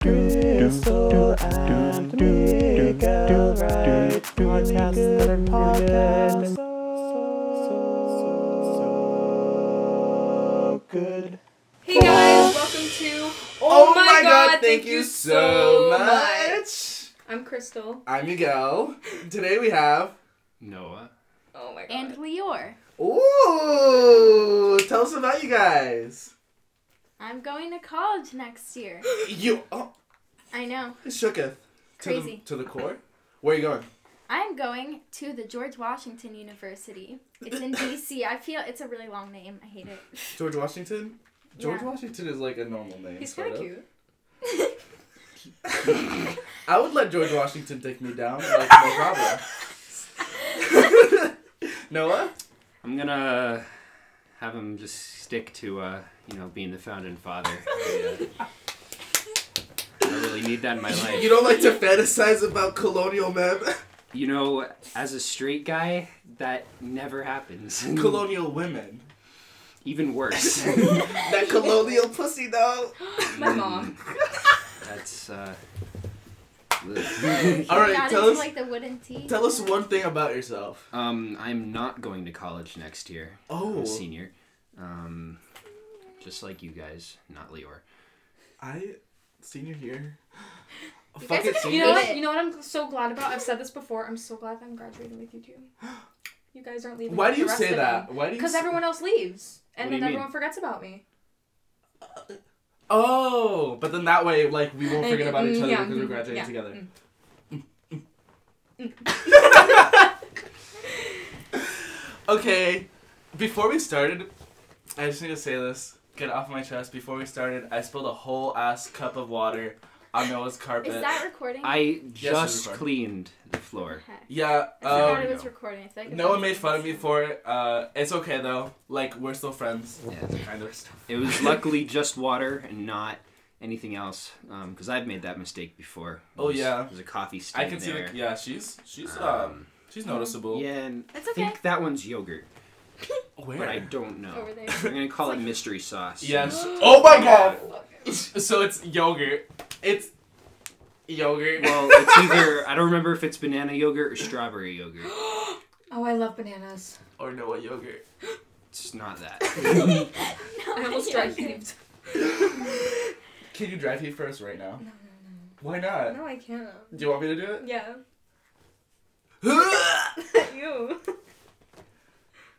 Crystal and Miguel Wright podcast that are podcast so good. Hey guys, welcome to Oh, oh my god, thank you so much. I'm Crystal. I'm Miguel. Today we have. Noah. Oh my god. And Leeor. Ooh! Tell us about you guys. I'm going to college next year. You. Oh, I know. shooketh. Crazy. To the, to the core? Where are you going? I'm going to the George Washington University. It's in DC. I feel it's a really long name. I hate it. George Washington? George Yeah. Washington is like a normal name. He's sort kind of of. cute. I would let George Washington take me down, like, no problem. Noah? I'm gonna have him just stick to, uh, you know, being the founding father. I, uh, I really need that in my life. You don't like to fantasize about colonial men? You know, as a straight guy, that never happens. colonial women. Even worse. That colonial pussy, though. My mom. That's, uh. All right, tell us. like the wooden tea. Tell us one thing about yourself. um, I'm not going to college next year. I'm Oh, a senior. Um, just like you guys, not Leeor. I senior year. You Fuck guys it, are gonna senior. You know what? You know what I'm so glad about? I've said this before. I'm so glad that I'm graduating with you two. You guys aren't leaving. Why with do you the rest say of that? Why do you? Because s- everyone else leaves, and do then you mean? everyone forgets about me. Oh, but then that way, like, we won't forget about each other yeah, because we're mm, graduating yeah, together. mm. okay, before we started, I just need to say this. Get it off my chest. Before we started, I spilled a whole ass cup of water on Noah's carpet. Is that recording? I just recording. cleaned the floor. Okay. yeah. I forgot Um, it was recording. I like Noah made fun of me for it. Uh, it's okay though. Like we're still friends. Yeah. Kind of. It was luckily just water and not anything else, because I've made that mistake before. It Oh, yeah. There's a coffee stain I can see. there. The, yeah, she's she's um Um, she's noticeable. yeah, and It's I think that one's yogurt, Where? but I don't know. Over there. I'm gonna call it mystery sauce. Yes. Oh my god. So it's yogurt. It's yogurt. Well, it's either I don't remember if it's banana yogurt or strawberry yogurt. oh, I love bananas. or Noah yogurt. It's not that. I almost dry heaved. Can you drive heat for us right now? No, no, no. Why not? no. No, I can't. Do you want me to do it? Yeah. you.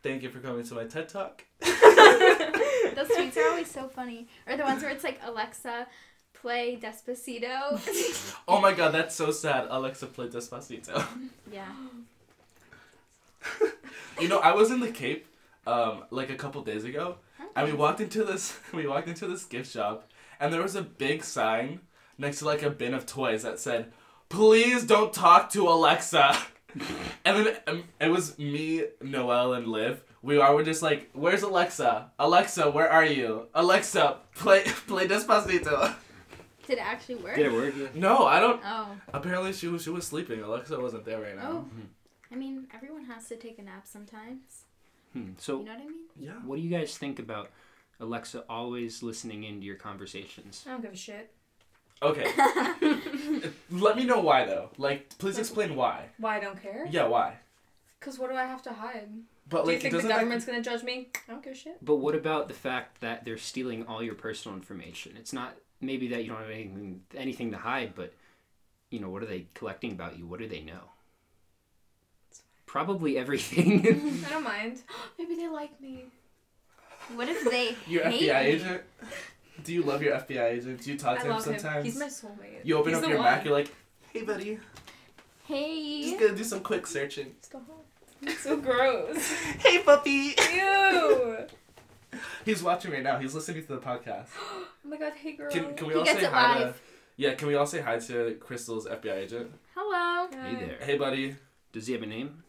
Thank you for coming to my TED Talk. Those tweets are always so funny. Or the ones where it's like Alexa, play Despacito. Oh my god, that's so sad. Alexa play Despacito. yeah. you know, I was in the Cape, um, like a couple days ago, and we walked into this we walked into this gift shop, and there was a big sign next to like a bin of toys that said, "Please don't talk to Alexa." and then um, it was me, Noel, and Liv. We all were just like, "Where's Alexa? Alexa, where are you? Alexa, play play Despacito." Did it actually work? Did it work? Yeah. No, I don't. Oh. Apparently, she was she was sleeping. Alexa wasn't there right now. Oh. I mean, everyone has to take a nap sometimes. Hmm. So. You know what I mean? Yeah. what do you guys think about Alexa always listening into your conversations? I don't give a shit. Okay. Let me know why though. Like, please explain why. Why I don't care? Yeah, why? Cause what do I have to hide? But do you like, think the doesn't that- government's gonna judge me? I don't give a shit. But what about the fact that they're stealing all your personal information? It's not maybe that you don't have anything anything to hide, but you know, what are they collecting about you? What do they know? Probably everything. I don't mind. Maybe they like me. What if they Your hate FBI me? agent? Do you love your FBI agent? Do you talk I to him love him. sometimes? He's my soulmate. you open He's up your one. Mac, you're like, hey buddy, Hey. just gonna do some quick searching. Let's go home. It's so gross. Hey puppy! Ew. He's watching right now. He's listening to the podcast. Oh my god, hey girl. Can, can we He all gets say it hi to? Yeah, can we all say hi to Crystal's FBI agent? Hello. hey there. Hey buddy. Does he have a name?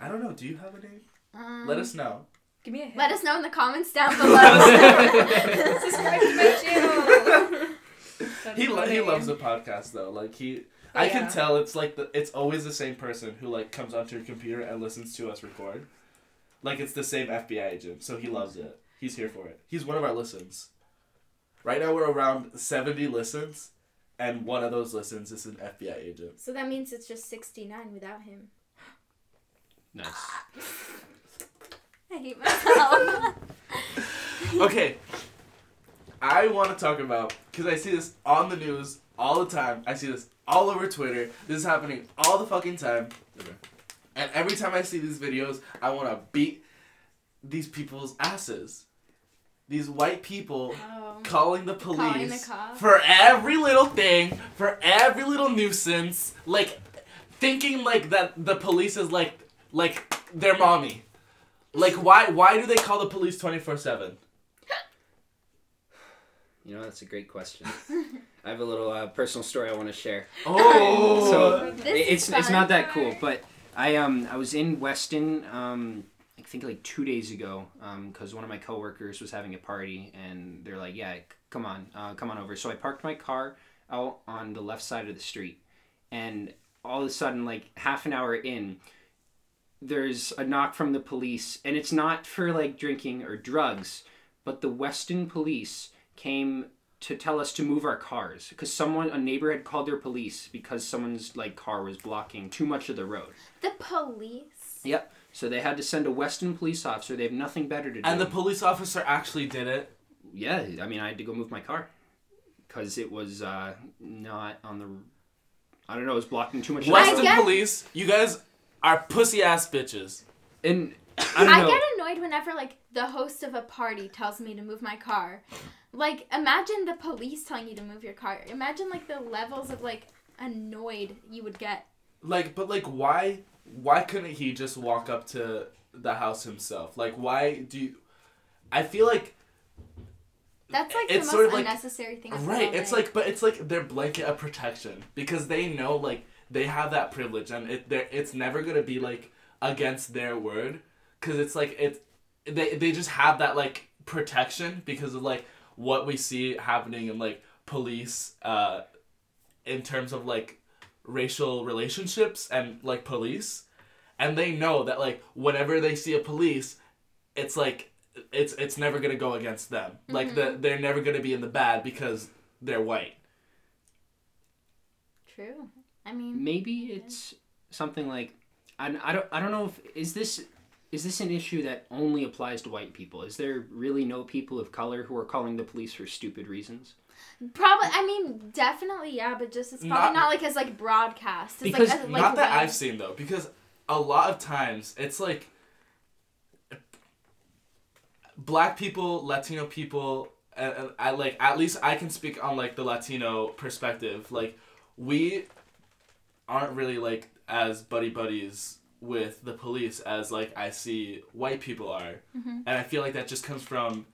I don't know. Do you have a name? Um, Let us know. Give me a hint. Let us know in the comments down below. subscribe to my channel. That's He lo- he loves the podcast though. Like he, I yeah. can tell it's like the it's always the same person who like comes onto your computer and listens to us record. Like it's the same FBI agent, so he loves it. He's here for it. He's one of our listens. Right now we're around seventy listens, and one of those listens is an FBI agent. So that means it's just 69 without him. Nice. I hate myself. Okay. I want to talk about because I see this on the news all the time. I see this all over Twitter. This is happening all the fucking time. And every time I see these videos, I want to beat these people's asses. These white people oh. calling the police Calling the for every little thing, for every little nuisance, like thinking like that the police is like like their mommy. Like why why do they call the police 24/7? You know, that's a great question. I have a little uh, personal story I want to share. Oh. So This it- is it's it's fun. not that cool, but I um I was in Weston um I think like two days ago um because one of my coworkers was having a party and they're like yeah c- come on uh, come on over so I parked my car out on the left side of the street and all of a sudden like half an hour in there's a knock from the police and it's not for like drinking or drugs but the Weston police came to tell us to move our cars because someone a neighbor had called their police because someone's like car was blocking too much of the road. The police. Yep. So they had to send a Weston police officer. They have nothing better to do. And the police officer actually did it. yeah, I mean, I had to go move my car because it was uh, not on the. I don't know. It was blocking too much. of the Weston road. get- police, you guys are pussy ass bitches. And I don't I get annoyed whenever like the host of a party tells me to move my car. Like imagine the police telling you to move your car. Imagine like the levels of like annoyed you would get. Like, but like, why? Why couldn't he just walk up to the house himself? Like, why do you? I feel like That's like It's the sort most of like- unnecessary thing. Right. It's like, but it's like their blanket of protection because they know like they have that privilege and it it's never gonna be like against their word because it's like it's they they just have that like protection because of like what we see happening in like police uh in terms of like racial relationships and like police. And they know that like whenever they see a police it's like it's it's never gonna go against them. Like the they're never gonna be in the bad because they're white. True. I mean, maybe it's something like I, I don't I don't know if is this is this an issue that only applies to white people? Is there really no people of color who are calling the police for stupid reasons? probably. I mean, definitely, yeah. But just it's probably Not- not, like as like broadcast. It's Because like, as, like not that web. i've seen though because a lot of times it's like black people latino people and, and I like at least I can speak on like the Latino perspective. Like we aren't really like as buddy buddies with the police as like I see white people are, mm-hmm. and I feel like that just comes from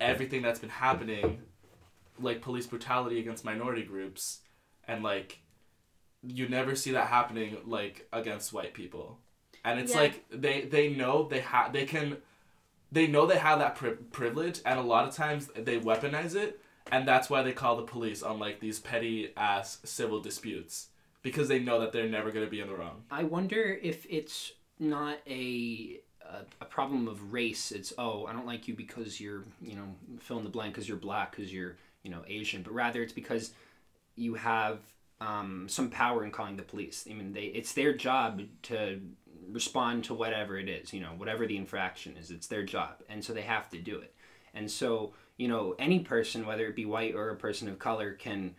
everything that's been happening, like police brutality against minority groups, and like you never see that happening like against white people, and it's Yeah. like they they know they have they can they know they have that pri- privilege and a lot of times they weaponize it and that's why they call the police on like these petty ass civil disputes because they know that they're never going to be in the wrong I wonder if it's not a, a problem of race. It's oh, I don't like you because you're you know fill in the blank because you're black because you're you know Asian, but rather it's because you have um, some power in calling the police. I mean, they it's their job to respond to whatever it is. You know, whatever the infraction is, it's their job, and so they have to do it. And so you know, any person, whether it be white or a person of color, can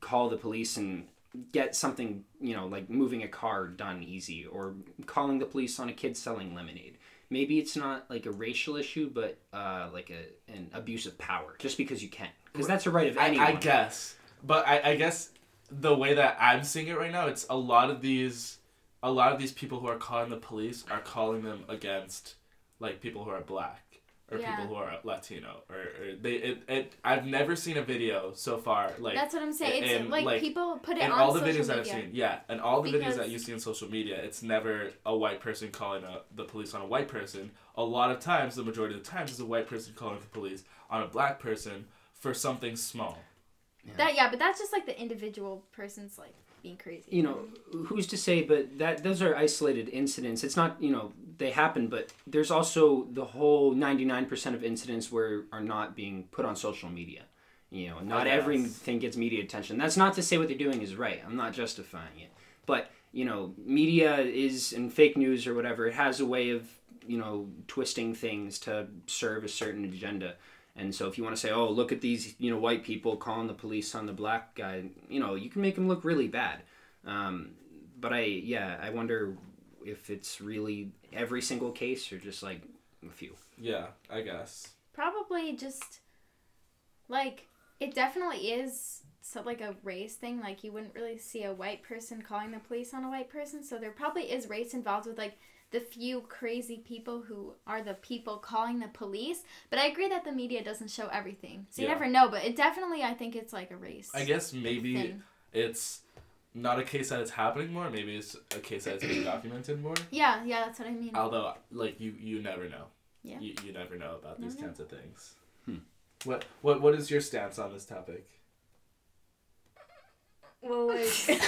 call the police and get something, you know, like moving a car done easy or calling the police on a kid selling lemonade. Maybe it's not like a racial issue, but uh, like a an abuse of power, just because you can, because that's a right of I, anyone. I guess but I, I guess the way that i'm seeing it right now it's a lot of these a lot of these people who are calling the police are calling them against like people who are black or Yeah. people who are latino or, or they it, it i've never seen a video so far like That's what I'm saying. It's and, like, like, people put it in on all the social videos that I've seen, yeah, and all the videos that you see on social media, it's never a white person calling a, the police on a white person. A lot of times, the majority of the times, is a white person calling the police on a black person for something small. That yeah, but that's just like the individual person's like being crazy. you know who's to say but that those are isolated incidents it's not you know they happen but there's also the whole 99% of incidents where are not being put on social media You know, not everything gets media attention. That's not to say what they're doing is right. I'm not justifying it. But, you know, media is, and fake news or whatever, it has a way of, you know, twisting things to serve a certain agenda. And so if you want to say, oh, look at these, you know, white people calling the police on the black guy, you know, you can make them look really bad. Um, but I, yeah, I wonder if it's really every single case or just like a few. Yeah, I guess. Probably just like it definitely is so like a race thing. Like you wouldn't really see a white person calling the police on a white person, so there probably is race involved with like the few crazy people who are the people calling the police. But I agree that the media doesn't show everything, so you Yeah. never know. But it definitely, I think it's like a race. I guess maybe thing. it's not a case that it's happening more. Maybe it's a case that it's being documented more. Yeah, yeah, that's what I mean. Although, like you, you never know. Yeah. You, you never know about these Never know. kinds of things. Hmm. What what what is your stance on this topic? Well, like.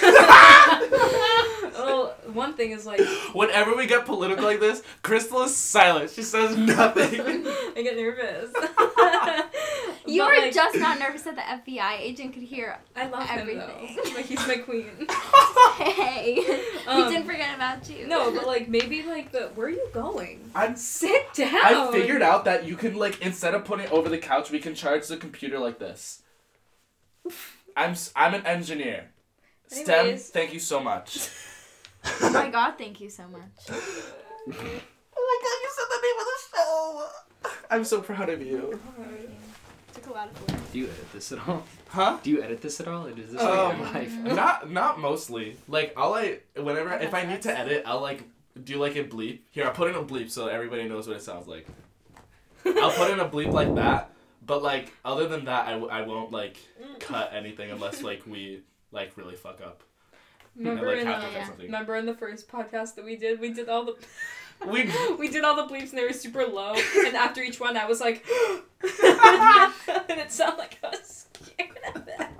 well, one thing is like Whenever we get political like this, Crystal is silent. She says nothing. I get nervous. you But, were like, just not nervous that the FBI agent could hear. I love him everything. though. Like he's my queen. Hey, Um, we didn't forget about you. No, but like maybe like the where are you going? I'm Sit down. I figured out that you can like instead of putting it over the couch, we can charge the computer like this. I'm s- I'm an engineer. STEM, thank you so much. Oh my god, thank you so much. Oh my god, you said the name of the show. I'm so proud of you. Took a lot of work. Do you edit this at all? Huh? Do you edit this at all? Or is this Um, like life. not not mostly. Like all I whenever if I need to edit, I'll like do like a bleep. Here, I'll put in a bleep so everybody knows what it sounds like. I'll put in a bleep like that. But like other than that, I, w- I won't like cut anything unless like we like really fuck up. Remember like in have to uh, cut something. remember in the first podcast that we did, we did all the We we did all the bleeps and they were super low. And after each one, I was like, and it sounded like I was scared of that.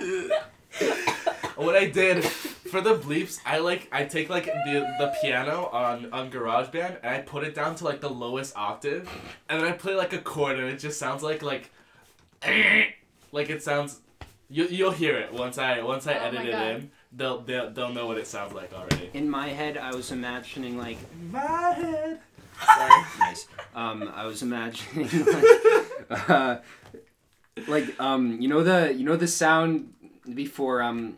what I did for the bleeps, I like I take like the the piano on on GarageBand and I put it down to like the lowest octave, and then I play like a chord and it just sounds like like like it sounds. You you'll hear it once I once I Oh edit it in. They'll they'll they'll know what it sounds like already. In my head, I was imagining like My head. Sorry. nice. Um, I was imagining like, uh, like um, you know the you know the sound before um,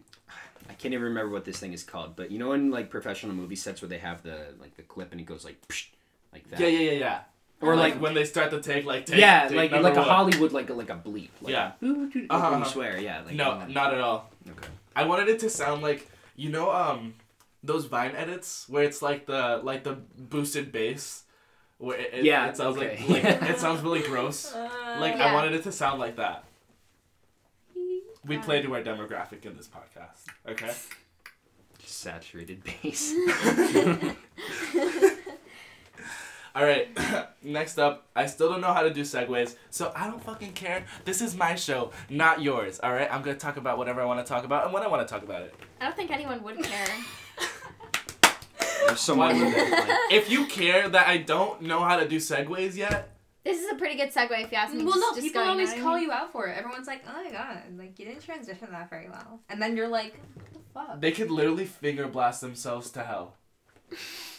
I can't even remember what this thing is called, but you know in like professional movie sets where they have the like the clip and it goes like psh, like that. Yeah yeah yeah yeah. Or like, like when they start to take like take, yeah, take like like a one. Hollywood like a, like a bleep. Like Yeah. A, like when Uh-huh. you swear. Yeah. Like No, um, not at all. Okay. I wanted it to sound like you know um those Vine edits where it's like the like the boosted bass where it, it, Yeah, it sounds okay. like like it sounds really gross. Like I wanted it to sound like that. We play to our demographic in this podcast. Okay. Saturated bass. All right. Next up, I still don't know how to do segues, so I don't fucking care. This is my show, not yours. All right. I'm gonna talk about whatever I want to talk about and when I want to talk about it. I don't think anyone would care. There's someone Why would it. Like, If you care that I don't know how to do segues yet, This is a pretty good segue if you ask me. Well, no, Just people always you call what I mean? you out for it. Everyone's like, "Oh my god, like you didn't transition that very well," and then you're like, "What the fuck?" they could literally finger blast themselves to hell.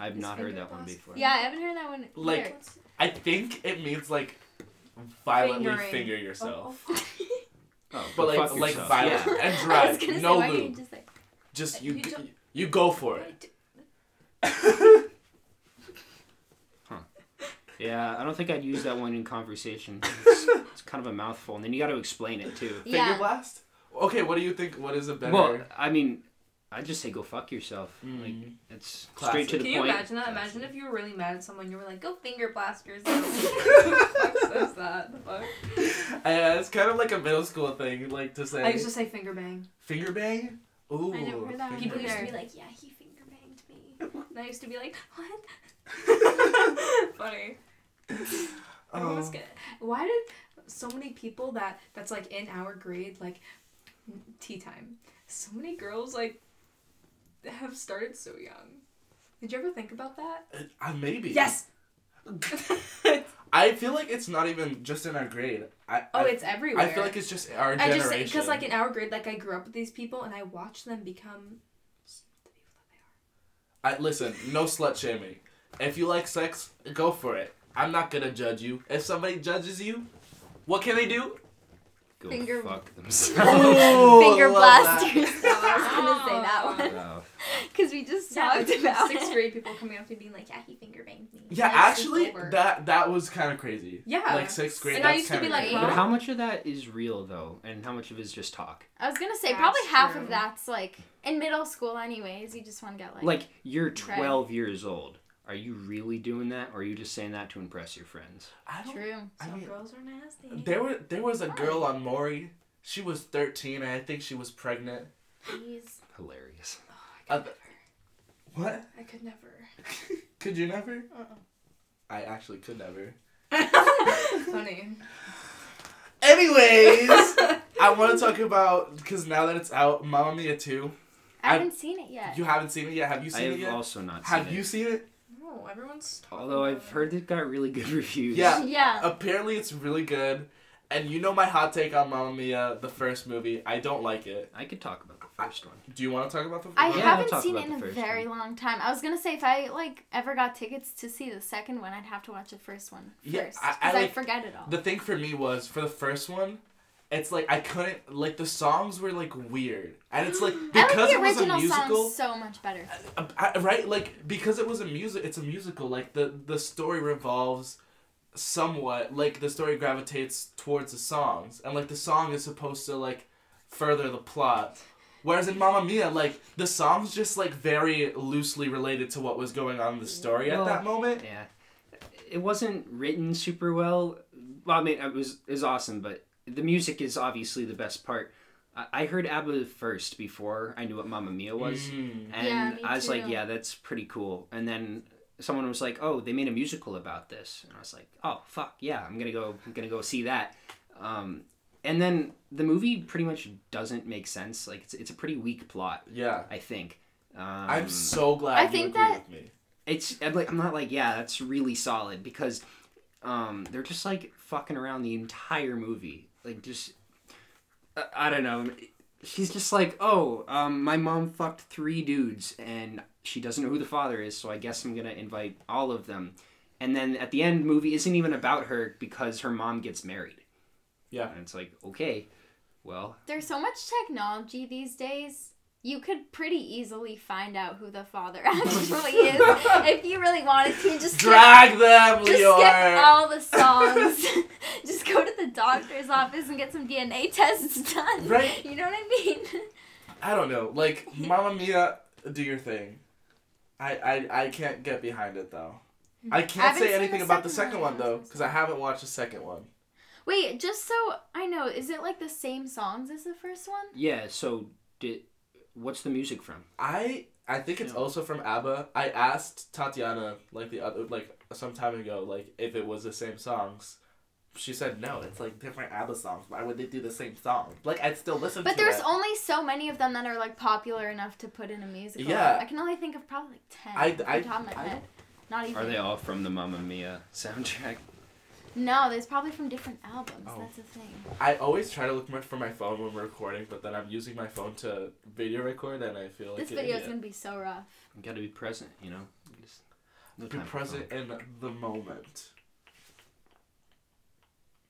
I've not heard finger that one before. Yeah, I haven't heard that one. Like- either. I think it means like violently Fingering. finger yourself. Oh, Oh, oh But like like yourself. violent Yeah. and I dry. no say, why you lube. just like, Just you You g- you go for it. Yeah, I don't think I'd use that one in conversation. It's, it's kind of a mouthful, and then you got to explain it too. Finger Yeah. blast? Okay, what do you think what is a better Well, I mean, I just say go fuck yourself. Mm. Like it's Classic. straight to the Can you point. imagine that? Imagine if you were really mad at someone, you were like, "Go finger blast yourself." Who the fuck says that? The fuck? Uh, it's kind of like a middle school thing, like to say I used to say finger bang. finger bang. Ooh, I never heard that one finger People used to be like, "Yeah, he finger banged me," and I used to be like, "What?" Funny. Everyone was Oh. good. Why did so many people that that's like in our grade like tea time? So many girls like have started so young. Did you ever think about that? Uh, maybe. Yes. I feel like it's not even just in our grade. I, Oh, I, it's everywhere. I feel like it's just our I generation. just because like in our grade, like I grew up with these people and I watched them become the people that they are. I, listen, no slut shaming. If you like sex, go for it. I'm not gonna judge you. If somebody judges you, what can they do? Go Finger- fuck themselves. Ooh, Finger love that. blasters. I was gonna say that one Wow. because we just Yeah, talked about sixth it. grade people coming up to me being like, yeah, he finger banged me. Yeah, Like, it's actually, over. that that was kind of crazy. Yeah. Like sixth grade. And I that's used to be kinda like, crazy. But how much of that is real though, and how much of it is just talk? I was gonna say That's probably half true. of that's like in middle school, anyways. You just want to get like, Like you're Right. 12 years old. Are you really doing that, or are you just saying that to impress your friends? I don't. true. I Some mean, girls are nasty. there were there was a girl on Maury. She was 13, and I think she was pregnant. Jeez. Hilarious. Oh, I Uh, could What? I could never. could you never? Uh-uh. I actually could never. Funny. Anyways, I want to talk about because now that it's out, Mamma Mia 2. I I've- haven't seen it yet. You haven't seen it yet. Have you I seen it have yet? also not seen it. Have it. you seen it? No, everyone's talking Although about I've it. heard it got really good reviews. Yeah. yeah. Apparently, it's really good. And you know my hot take on Mamma Mia, the first movie. I don't like it. I could talk about the first one. Do you want to talk about the? I Yeah, I'll haven't talk seen it in a very one. long time. I was gonna say if I like ever got tickets to see the second one, I'd have to watch the first one first Yeah, because I- I, I like- forget it all. The thing for me was for the first one, it's like I couldn't like the songs were like weird, and it's like I like because the it was a original musical. song so much better. Uh, I, right like because it was a music it's a musical like the the story revolves somewhat like the story gravitates towards the songs and like the song is supposed to like further the plot whereas in Mamma Mia like the songs just like very loosely related to what was going on in the story at that moment Yeah. It wasn't written super well. Well, I mean, it was it was awesome, but the music is obviously the best part. I, I heard ABBA first before I knew what Mamma Mia was, Mm. and Yeah, me I was like, yeah, that's pretty cool. And then someone was like, oh, they made a musical about this, and I was like, oh fuck yeah, I'm gonna go, I'm gonna go see that. Um, and then the movie pretty much doesn't make sense. Like it's it's a pretty weak plot, yeah I think. Um, I'm so glad I you think agree that- with me it's I'm like I'm not like yeah that's really solid because um they're just like fucking around the entire movie like just I, I don't know. She's just like oh um my mom fucked three dudes and she doesn't know who the father is so I guess I'm gonna invite all of them. And then at the end the movie isn't even about her because her mom gets married. Yeah. And it's like okay well. There's so much technology these days. You could pretty easily find out who the father actually is if you really wanted to. Just skip, drag them just Leeor skip all the songs. just go to the doctor's office and get some DNA tests done. Right. You know what I mean? I don't know. Like Mama Mia, do your thing. I I, I can't get behind it though. I I can't haven't say anything the about the second second one. one though, because I haven't watched the second one. Wait, just so I know, is it like the same songs as the first one? yeah so did what's the music from I I think it's Yeah. also from ABBA. I asked Tatiana like the other like some time ago like if it was the same songs. She said no, it's like different ABBA songs. Why would they do the same song? Like I'd still listen But to there's it. only so many of them that are like popular enough to put in a musical. Yeah. I can only think of probably like ten I- off I- top of my I head. Not even. are they all from the Mamma Mia soundtrack No, there's probably from different albums. Oh. That's the thing. I always try to look for my phone when we're recording, but then I'm using my phone to video record, and I feel like this video is gonna be so rough. You gotta be present, you know. Just no Be time for present in the moment.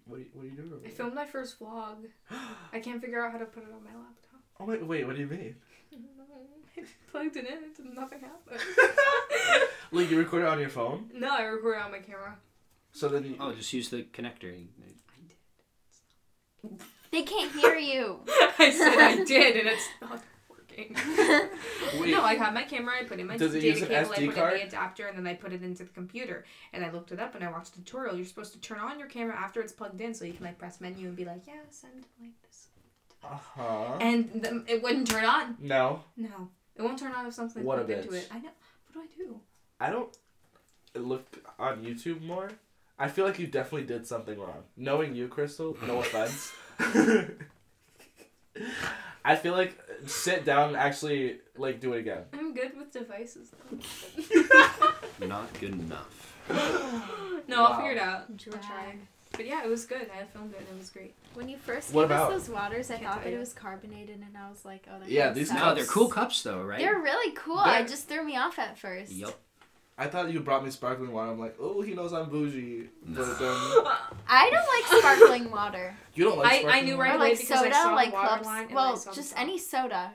What are you, what are you doing? I filmed my first vlog. I can't figure out how to put it on my laptop. Oh wait, wait. What do you mean? I plugged it in and nothing happened. like you record it on your phone, no, I recorded it on my camera. So then you. Oh, just use the connector. I did. They can't hear you. I said I did, and it's not working. Wait, No, I have my camera. I put in my Does it data use an cable. I put card? in the adapter, and then I put it into the computer. And I looked it up, and I watched a tutorial. You're supposed to turn on your camera after it's plugged in, so you can like press menu and be like, yeah, send like this. Uh huh. And then it wouldn't turn on. No, No, it won't turn on if something's What a plugged into bitch. it. I know. What do I do? I don't look on YouTube more. I feel like you definitely did something wrong. Knowing you, Crystal, no offense. I feel like sit down and actually like do it again. I'm I'm good with devices. Though. Not good enough. no, I'll Wow. figure it out. I'll Drag. try. But yeah, it was good. I filmed it and it was great. When you first What gave about- us those waters, I Can't thought tell that it was carbonated, and I was like, oh, they're Yeah, these suck. No, they're cool cups though, right? They're really cool. They're- It just threw me off at first. Yup. I thought you brought me sparkling water. I'm like, oh, he knows I'm bougie. But um, I don't like sparkling water. you don't like sparkling I- I knew Or water? right away like because I soda, saw the like water clubs. line and Well, saw just top. any soda.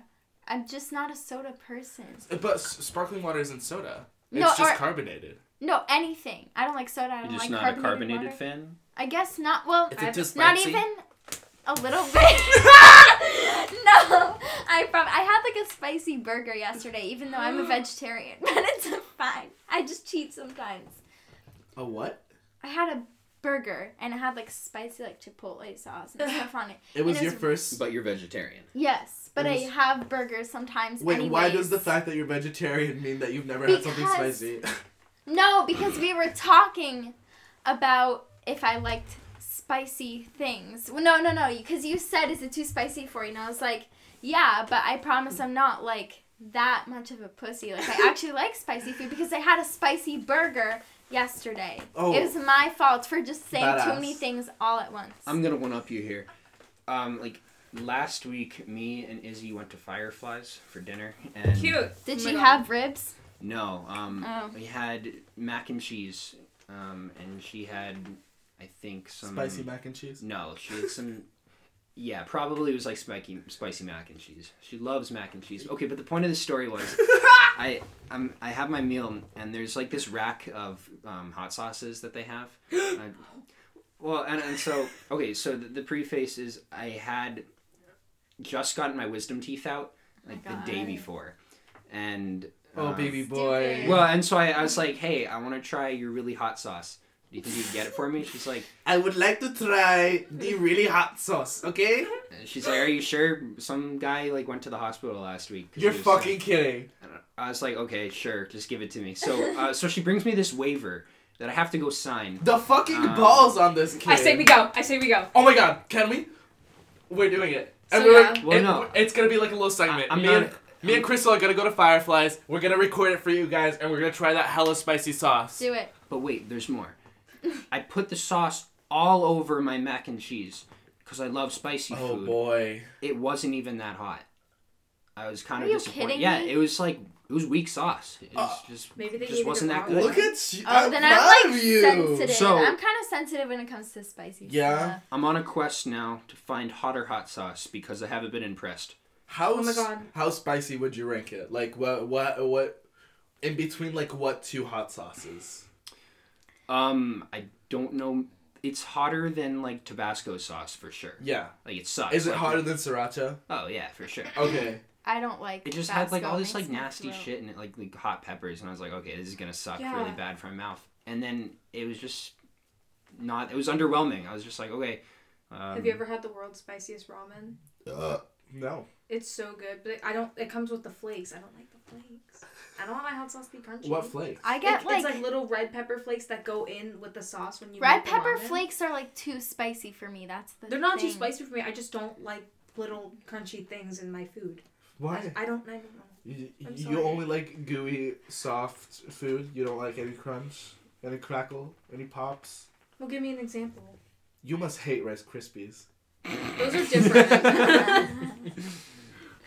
I'm just not a soda person. But s- sparkling water isn't soda. It's No, just or- carbonated. No, anything. I don't like soda. I You're just like not carbonated a carbonated water. fan. I guess not. Well, Is I- it just not even a little bit. no, I prob- I had like a spicy burger yesterday, even though I'm a vegetarian. But it's fine. I just cheat sometimes. A what? I had a burger and it had like spicy like chipotle sauce and stuff on it. It was And your it's- first. But you're vegetarian. Yes, but It I have burgers sometimes. Wait, why does the fact that you're vegetarian mean that you've never had something spicy? No, because we were talking about if I liked spicy things. Well, no, no, no. Because you said, "Is it too spicy for you?" And I was like, "Yeah," but I promise I'm not like that much of a pussy. Like I actually like spicy food because I had a spicy burger yesterday. Oh. It was my fault for just saying too many things all at once. I'm gonna one up you here. Um, like last week, me and Izzy went to Fireflies for dinner, and Cute. Did Oh my she have ribs? no, um, Oh. we had mac and cheese, um, and she had, I think some Spicy mac and cheese. No, she had some. Yeah, probably it was like spiky, spicy mac and cheese. She loves mac and cheese. Okay, but the point of the story was, I I'm, I have my meal and there's like this rack of um, hot sauces that they have. I- well, and, and so okay, so the, the preface is I had just gotten my wisdom teeth out like my the day before, and Oh, um, baby boy. Well, and so I, I was like, hey, I want to try your really hot sauce. Do you think you can get it for me? She's like. I would like to try the really hot sauce, okay? And She's like, "Are you sure?" Some guy like went to the hospital last week. You're he was fucking sick." kidding. I, don't- I was like, "Okay, sure, just give it to me." So, uh, so she brings me this waiver that I have to go sign. The fucking Um, balls on this kid. I say we go. I say we go. Oh my god, can we? We're doing it. And So, we're yeah. Well, it- no. it's gonna be like a little segment. I- I'm me, not- and, me and Crystal are gonna go to Fireflies. We're gonna record it for you guys, and we're gonna try that hella spicy sauce. Do it. But wait, there's more. I put the sauce all over my mac and cheese because I love spicy Oh food. Oh boy. It wasn't even that hot. I was kind Are of you disappointed. kidding yeah, me? it was like it was weak sauce. It was Uh, just Maybe they just gave you wasn't that good. Look at you. Oh, I'm then I'm like of you. sensitive. So- I'm kind of sensitive when it comes to spicy Yeah? stuff. I'm on a quest now to find hotter hot sauce because I haven't been impressed. How Oh my God. how spicy would you rank it? Like what what what in between like what two hot sauces? Um, I don't know. It's hotter than like Tabasco sauce for sure. Yeah. Like it sucks. Is it Like, hotter than sriracha? Oh yeah, for sure. Okay. I don't like. It just had like all this like nasty throat- shit in it, like like hot peppers, and I was like, okay, this is gonna suck Yeah. really bad for my mouth. And then it was just not. It was underwhelming. I was just like, okay. Um, Have you ever had the world's spiciest ramen? Uh, no. It's so good, but I don't. It comes with the flakes. I don't like the flakes. I don't want my hot sauce to be crunchy. What flakes? I get It- like, it's like little red pepper flakes that go in with the sauce when you red make pepper flakes are like too spicy for me. That's the. They're not too spicy for me. I just don't like little crunchy things in my food. Why? I, I don't. I don't know. You, you only like gooey, soft food. You don't like any crunch, any crackle, any pops. Well, give me an example. You must hate Rice Krispies. Those are different.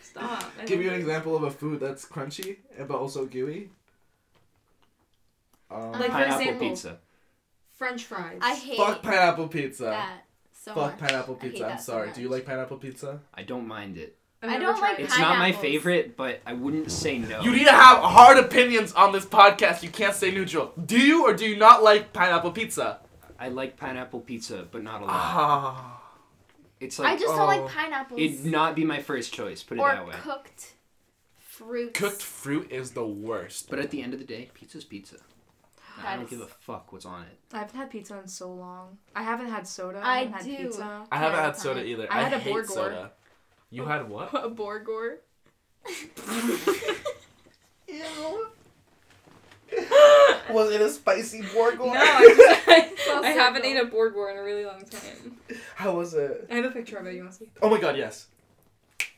Stop. I Give you an example of a food that's crunchy but also gooey. Um, Like, for example, pizza. French fries. I hate fuck pineapple pizza. that so fuck much. pineapple I hate pizza. I'm that so sorry. Do you much. like pineapple pizza? I don't mind it. I've I never don't tried like it. It's not my Pineapples. favorite, but I wouldn't say no. You need to have hard opinions on this podcast. You can't stay neutral. Do you or do you not like pineapple pizza? I like pineapple pizza, but not a lot. Ah. It's like I like just don't oh. like pineapples. it'd not be my first choice. Put it or that way. cooked fruit. Cooked fruit is the worst. But at the end of the day, pizza's pizza. I don't is- give a fuck what's on it. I haven't had pizza in so long. I haven't had soda. I I haven't had do. pizza. I haven't had soda either. I had a hate Borgor. soda. You had what? A Borgor. Was it a spicy Borgor? No, I, just, So I haven't simple. ate a Borgor in a really long time. How was it? I have a picture of it. You want to see? Oh my god, yes.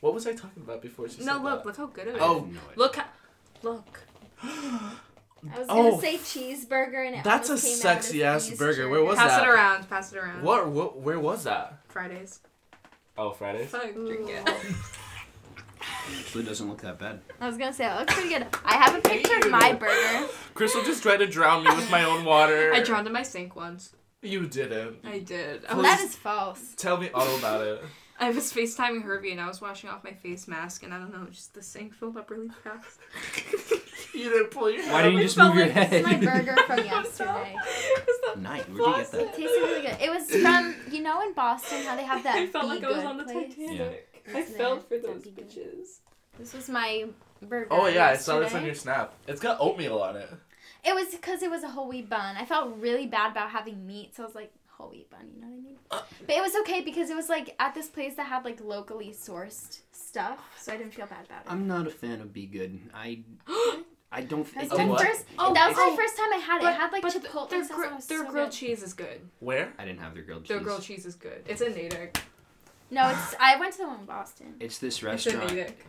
What was I talking about before she No, said look, that? look how good it is. Oh. No. Look, how, Look. I was Oh, gonna say cheeseburger and it That's a came sexy as ass burger. Where was Pass that? Pass it around. Pass it around. What, what? Where was that? Fridays. Oh, Fridays. Fuck, drink it. Actually, doesn't look that bad. I was gonna say it looks pretty good. I have a picture of my burger. Crystal just tried to drown me with my own water. I drowned in my sink once. You didn't. I did. I Please. was, That is false. Tell me all about it. I was FaceTiming Herbie and I was washing off my face mask and I don't know, just the sink filled up really fast. You didn't pull your Why didn't you just move your like This is my burger from yesterday. Nice. Where'd you get that? It tasted really good. It was from you know in Boston how they have that I felt like I was on the place? Titanic. I Isn't fell for those Be bitches. This was my burger. Oh yeah, I saw this on your snap. It's got oatmeal on it. It was because it was a whole wheat bun. I felt really bad about having meat, so I was like whole wheat bun. You know what I mean? Uh. But it was okay because it was like at this place that had like locally sourced stuff, so I didn't feel bad about it. I'm not a fan of Be Good. I I don't. That's It the didn't, first. Oh, that was oh, the first time I had it. it had like chipotle their, sauce. gr- and it was their so grilled good. cheese is good. Where? I didn't have their grilled cheese. Their grilled cheese is good. It's in Natick. No, it's. I went to the one in Boston. It's this restaurant Natick.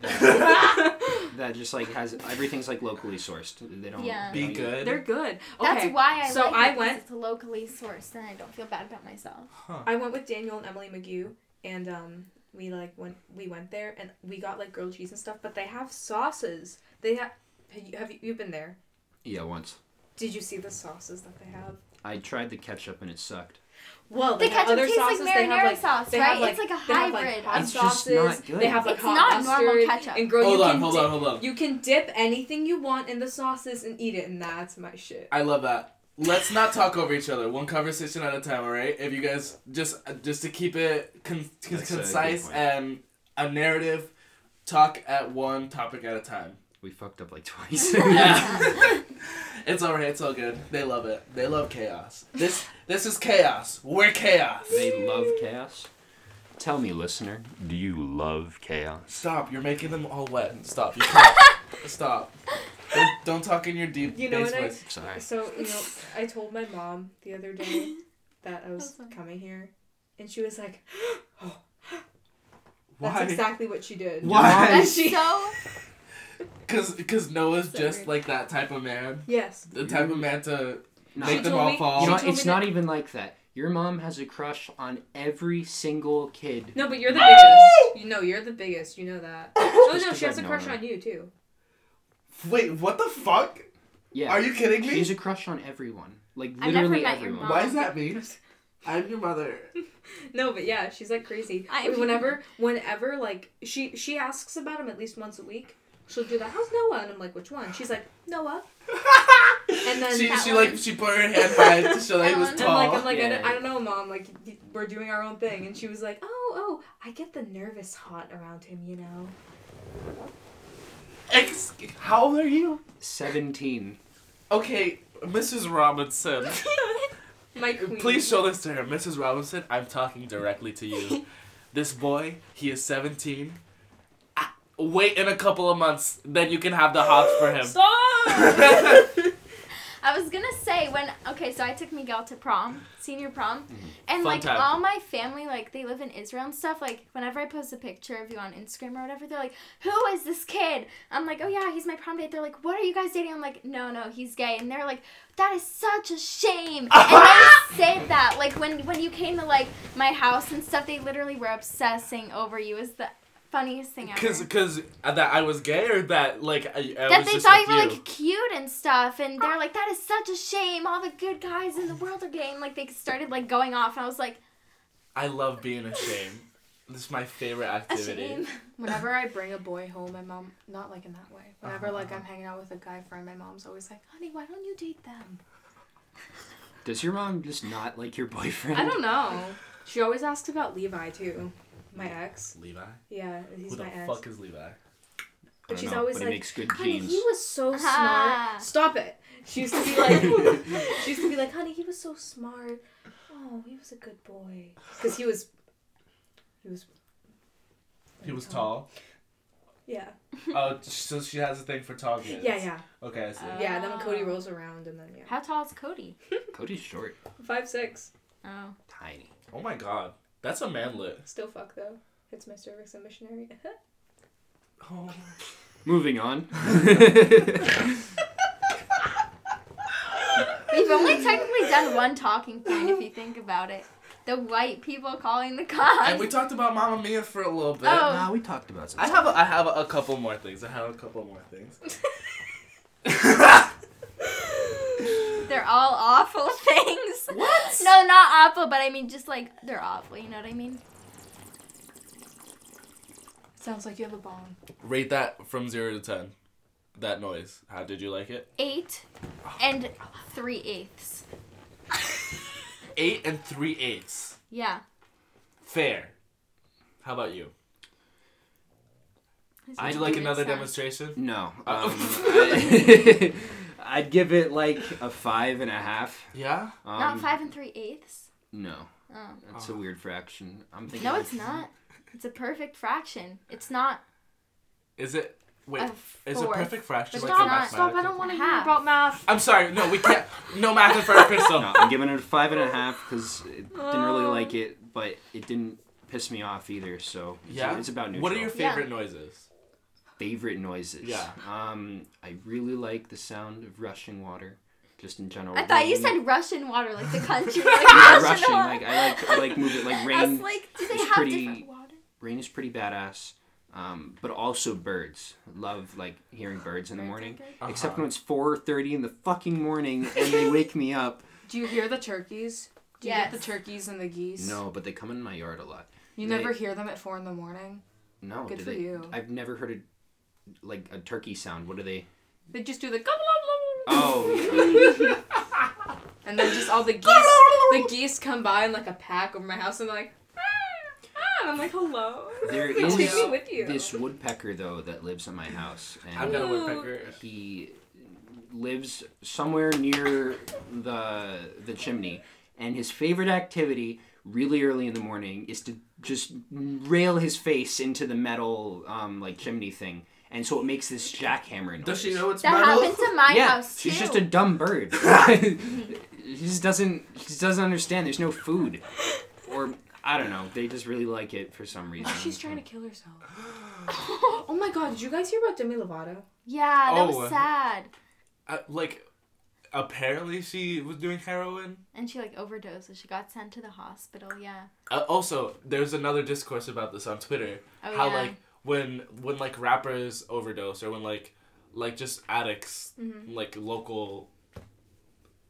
that just like has everything's like locally sourced. They don't. Yeah. they Be don't- good. They're good. That's why I so like I it, 'cause went- It's locally sourced, and I don't feel bad about myself. I went with Daniel and Emily McGee, and um, we like went we went there and we got like grilled cheese and stuff. But they have sauces. They have. Have you, have you you've been there? Yeah, once Did you see the sauces that they have? I tried the ketchup and it sucked. Well, The they have ketchup other tastes like sauces. they marinara have like sauce, they right? have, like, it's like a they have, like, hybrid. hot It's just sauces. not good. They have like It's hot not normal ketchup. And girl, Hold you on, can hold dip, on, hold on. You can dip anything you want in the sauces and eat it, and that's my shit. I love that. Let's not talk over each other. One conversation at a time, all right? If you guys just just to keep it con- con- That's a concise and a narrative, talk at one topic at a time. We fucked up like twice. Yeah. it's alright. It's all good. They love it. They love chaos. This this is chaos. We're chaos. they love chaos. Tell me, listener, do you love chaos? Stop. You're making them all wet. Stop. You can't. Stop. Don't, don't talk in your deep You know bass what I- voice. Sorry. So you know, I told my mom the other day that I was coming here, and she was like, "Oh, Why? that's exactly what she did." Why? That's She- so. Cause, cause Noah's So just weird. like that type of man. Yes. The type of man to No. make She them all me- fall. You know, it's not that- even like that. Your mom has a crush on every single kid. No, but you're the biggest. You know, you're the biggest. You know that. Oh no, she has I a know crush her. on you too. Wait, what the fuck? Yeah. Are you kidding She me? has a crush on everyone. Like I've never literally met your everyone. mom. Why does that mean? I'm your mother. No, but yeah, she's like crazy. I- whenever, whenever, like she she asks about him at least once a week. She'll do that. How's Noah? And I'm like, which one? She's like, Noah. And then she she one. like she put her hand by it to show that he was tall. I'm like, I'm like, I, don't, I don't know, mom. Like, we're doing our own thing. And she was like, oh, oh, I get the nervous hot around him, you know. Ex- how old are you? Seventeen. Okay, Mrs. Robinson. My queen. Please show this to her, Mrs. Robinson. I'm talking directly to you. This boy, he is 17. Wait in a couple of months, then you can have the hots for him. Stop! I was gonna say when okay, so I took Miguel to prom, senior prom, mm-hmm. and Fun like time. all my family, like they live in Israel and stuff. Like whenever I post a picture of you on Instagram or whatever, they're like, "Who is this kid?" I'm like, "Oh yeah, he's my prom date." They're like, "What are you guys dating?" I'm like, "No, no, he's gay." And they're like, "That is such a shame." And they say that like when when you came to like my house and stuff, they literally were obsessing over you. Is the funniest thing ever. Cause, cause uh, that I was gay or that like I, I that was they just thought you were like cute and stuff, and they're like, "That is such a shame. All the good guys in the world are gay." And like they started like going off, and I was like, I love being ashamed. This is my favorite activity. shame." Whenever I bring a boy home, my mom, not like in that way. Whenever like Uh-huh. I'm hanging out with a guy friend, my mom's always like, honey, why don't you date them? Does your mom just not like your boyfriend? I don't know. She always asks about Levi too. My ex. Levi? Yeah, he's Who the my ex. fuck is Levi? I But don't she's know, always but he like, makes good honey, jeans. he was so Ah. smart. Stop it. She used to be like, she used to be like, honey, he was so smart. Oh, he was a good boy. Because he was, he was. He was tall. Yeah. Oh, so she has a thing for tall kids. Yeah, yeah, Okay, I see. Uh, yeah. Then Cody Oh. rolls around, and then yeah, How tall is Cody? Cody's short, five six. Oh, tiny. oh my god, that's a manlet. Still fuck though. Hits my cervix and missionary. Oh. Moving on. We've only technically done one talking point if you think about it. The white people calling the cops. And we talked about Mamma Mia for a little bit. Oh. nah, we talked about some I have a, I have a, couple more things. I have a couple more things. They're all awful things. What? No, not awful, but I mean just like they're awful. You know what I mean? Sounds like you have a bomb. Rate that from zero to ten. That noise. How did you like it? Eight and three eighths. Eight and three eighths. Yeah. Fair. How about you? Would you like another demonstration? No. Oh. Um, I, I'd give it like a five and a half. Yeah. Um, Not five and three eighths. No, Oh. that's a weird fraction. I'm thinking. No, like- it's not. It's a perfect fraction. It's not Is it? Wait. a Is a perfect fraction But like stop, a not- Stop! I don't want to hear about math. I'm sorry. No, we can't. No math in front of Crystal. No, I'm giving it a five and a half because it didn't really like it, but it didn't piss me off either. So Yeah. it's about neutral. What are your Yeah. favorite noises? Favorite noises? Yeah. Um, I really like the sound of rushing water, just in general. I thought you said Russian water, like the country, like Yeah, Russian rushing. water. Like I like I like moving like I rain. was like, do they is have pretty- different water? Rain is pretty badass. Um, but also birds. Love like hearing birds in the morning. Uh-huh. Except when it's four thirty in the fucking morning and they wake me up. Do you hear the turkeys? Do you Yes. get the turkeys and the geese? No, but they come in my yard a lot. You They- never hear them at four in the morning? No, Good for they? you. I've never heard a like a turkey sound. What are they? They just do the Oh, and then just all the geese the geese come by in like a pack over my house and they're like ah, ah, and I'm like hello. there Take is me with you. this woodpecker though that lives in my house, I've and got a woodpecker. he lives somewhere near the the chimney, and his favorite activity really early in the morning is to just rail his face into the metal um, like chimney thing, and so it makes this jackhammer noise. Does she know it's That metal? happened to my yeah, house too. she's just a dumb bird. he just doesn't he just doesn't understand. There's no food, or I don't know. They just really like it for some reason. She's trying to kill herself. oh my god, did you guys hear about Demi Lovato? Yeah, that Oh. was sad. Uh, like, apparently she was doing heroin. And she like overdosed, so she got sent to the hospital. Yeah. Uh, also, there's another discourse about this on Twitter. Oh how yeah. like when when like rappers overdose or when like like just addicts Mhm. like local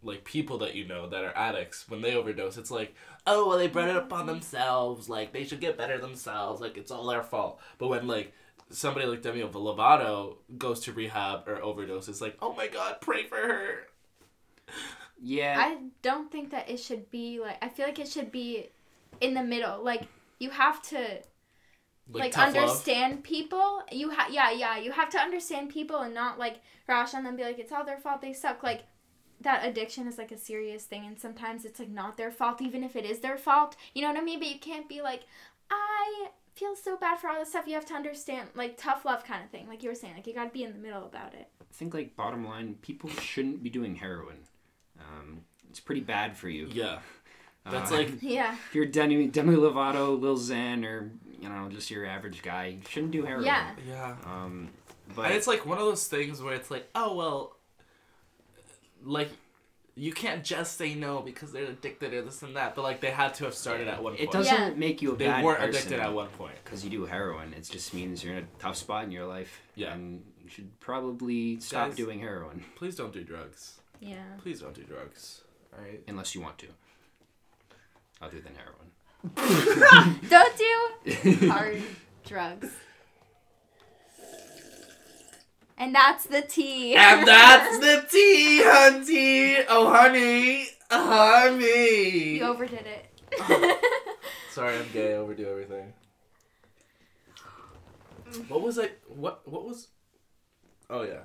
like people that you know that are addicts when they overdose it's like oh well they brought it upon themselves like they should get better themselves like it's all their fault but when like somebody like Demi Lovato goes to rehab or overdose it's like oh my god pray for her yeah. I don't think that it should be like. I feel like it should be in the middle. Like you have to like, tough love. understand people. You have yeah yeah. You have to understand people and not like rash on them. Be like it's all their fault. They suck. Like that addiction is like a serious thing, and sometimes it's like not their fault, even if it is their fault. You know what I mean? But you can't be like I feel so bad for all this stuff. You have to understand like tough love kind of thing. Like you were saying, like you got to be in the middle about it. I think like bottom line, people shouldn't be doing heroin. Um, it's pretty bad for you. yeah that's Uh, like Yeah. if you're Demi Demi Lovato, Lil Xan, or you know just your average guy, you shouldn't do heroin. Yeah. yeah Um, but and it's like one of those things where it's like, oh well, like you can't just say no because they're addicted or this and that. But like they had to have started at one point. it doesn't Yeah. make you a They bad weren't person addicted at one point. because you do heroin. It just means you're in a tough spot in your life. Yeah. And you should probably stop Guys. doing heroin Please don't do drugs. Yeah. Please don't do drugs. All right. unless you want to. Other than heroin. Don't do hard drugs. And that's the tea. And that's the tea, hunty. Oh, honey, oh, honey. you overdid it. Sorry, I'm gay. I overdo everything. What was I? What? What was? Oh yeah.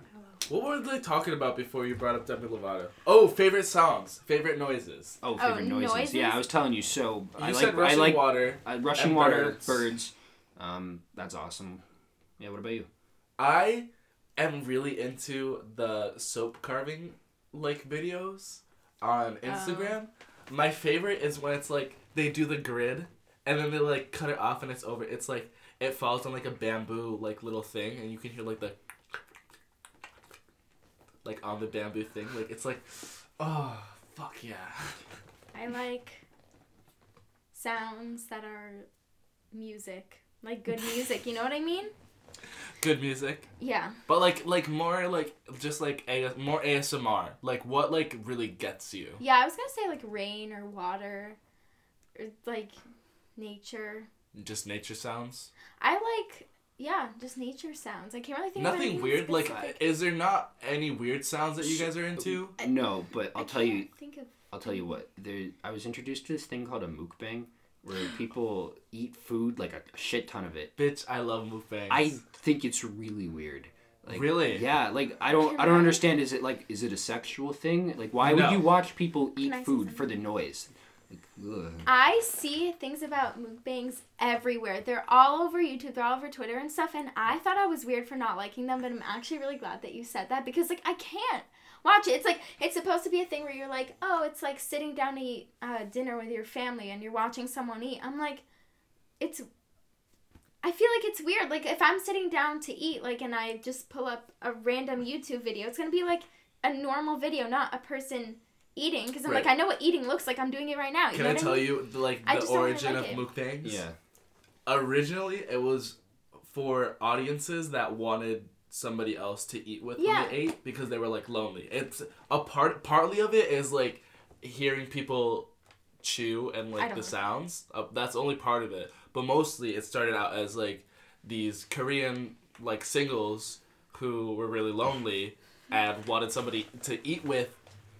What were they talking about before you brought up Demi Lovato? Oh, favorite songs, favorite noises. Oh, favorite noises. noises? Yeah, I was telling you. So You I said like I rushing like water. uh, rushing water, birds. birds. Um, that's awesome. Yeah. What about you? I am really into the soap carving like videos on Instagram. My favorite is when it's like they do the grid and then they like cut it off and it's over. It's like it falls on like a bamboo like little thing, and you can hear like the like on the bamboo thing. Like it's like, oh fuck yeah. I like sounds that are music, like good music. You know what I mean? Good music, Yeah. but like like more like just like a more ASMR. Like what like really gets you. Yeah, I was gonna say like rain or water, or like nature. Just nature sounds. I like yeah, just nature sounds. I can't really think of Nothing anything weird. Like, is there not any weird sounds that you guys are into? Uh, no, but I I'll tell you. can't Think of I'll tell you what. There, I was introduced to this thing called a mukbang, where people eat food like a, a shit ton of it. Bitch, I love mukbangs. I think it's really weird. Like, Really? Yeah. Like I don't. I don't understand. Is it like? Is it a sexual thing? Like why No. would you watch people eat Can I say food something? for the noise? I see things about mukbangs everywhere. They're all over YouTube, they're all over Twitter and stuff, and I thought I was weird for not liking them, but I'm actually really glad that you said that because like I can't watch it. It's like it's supposed to be a thing where you're like, oh, it's like sitting down to eat uh, dinner with your family and you're watching someone eat. I'm like, it's. I feel like it's weird. Like if I'm sitting down to eat, like, and I just pull up a random YouTube video, it's gonna be like a normal video, not a person eating. Because I'm like, I know what eating looks like. I'm doing it right now. You Can know I what tell mean? you the, like the just don't really origin like of it. mukbangs? Yeah. Originally, it was for audiences that wanted somebody else to eat with Yeah. when they ate because they were like lonely. It's a part. Partly of it is like hearing people chew and like the like sounds. Uh, that's only part of it. But mostly, it started out as like these Korean like singles who were really lonely and wanted somebody to eat with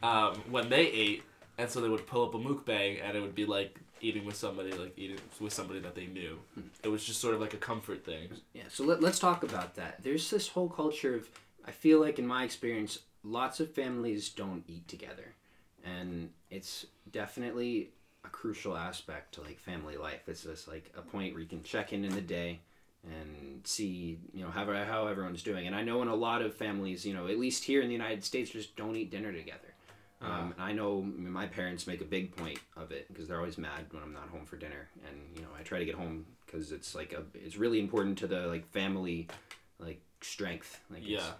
um, when they ate, and so they would pull up a mukbang, and it would be like eating with somebody, like eating with somebody that they knew. It was just sort of like a comfort thing. Yeah, so let, let's talk about that. There's this whole culture of, I feel like in my experience, lots of families don't eat together. And it's definitely a crucial aspect to like family life. It's just like a point where you can check in in the day and see, you know, how, how everyone's doing. And I know in a lot of families, you know, at least here in the United States, just don't eat dinner together. Um, and I know my parents make a big point of it because they're always mad when I'm not home for dinner, and you know I try to get home because it's like a it's really important to the like family like strength. Like Yeah.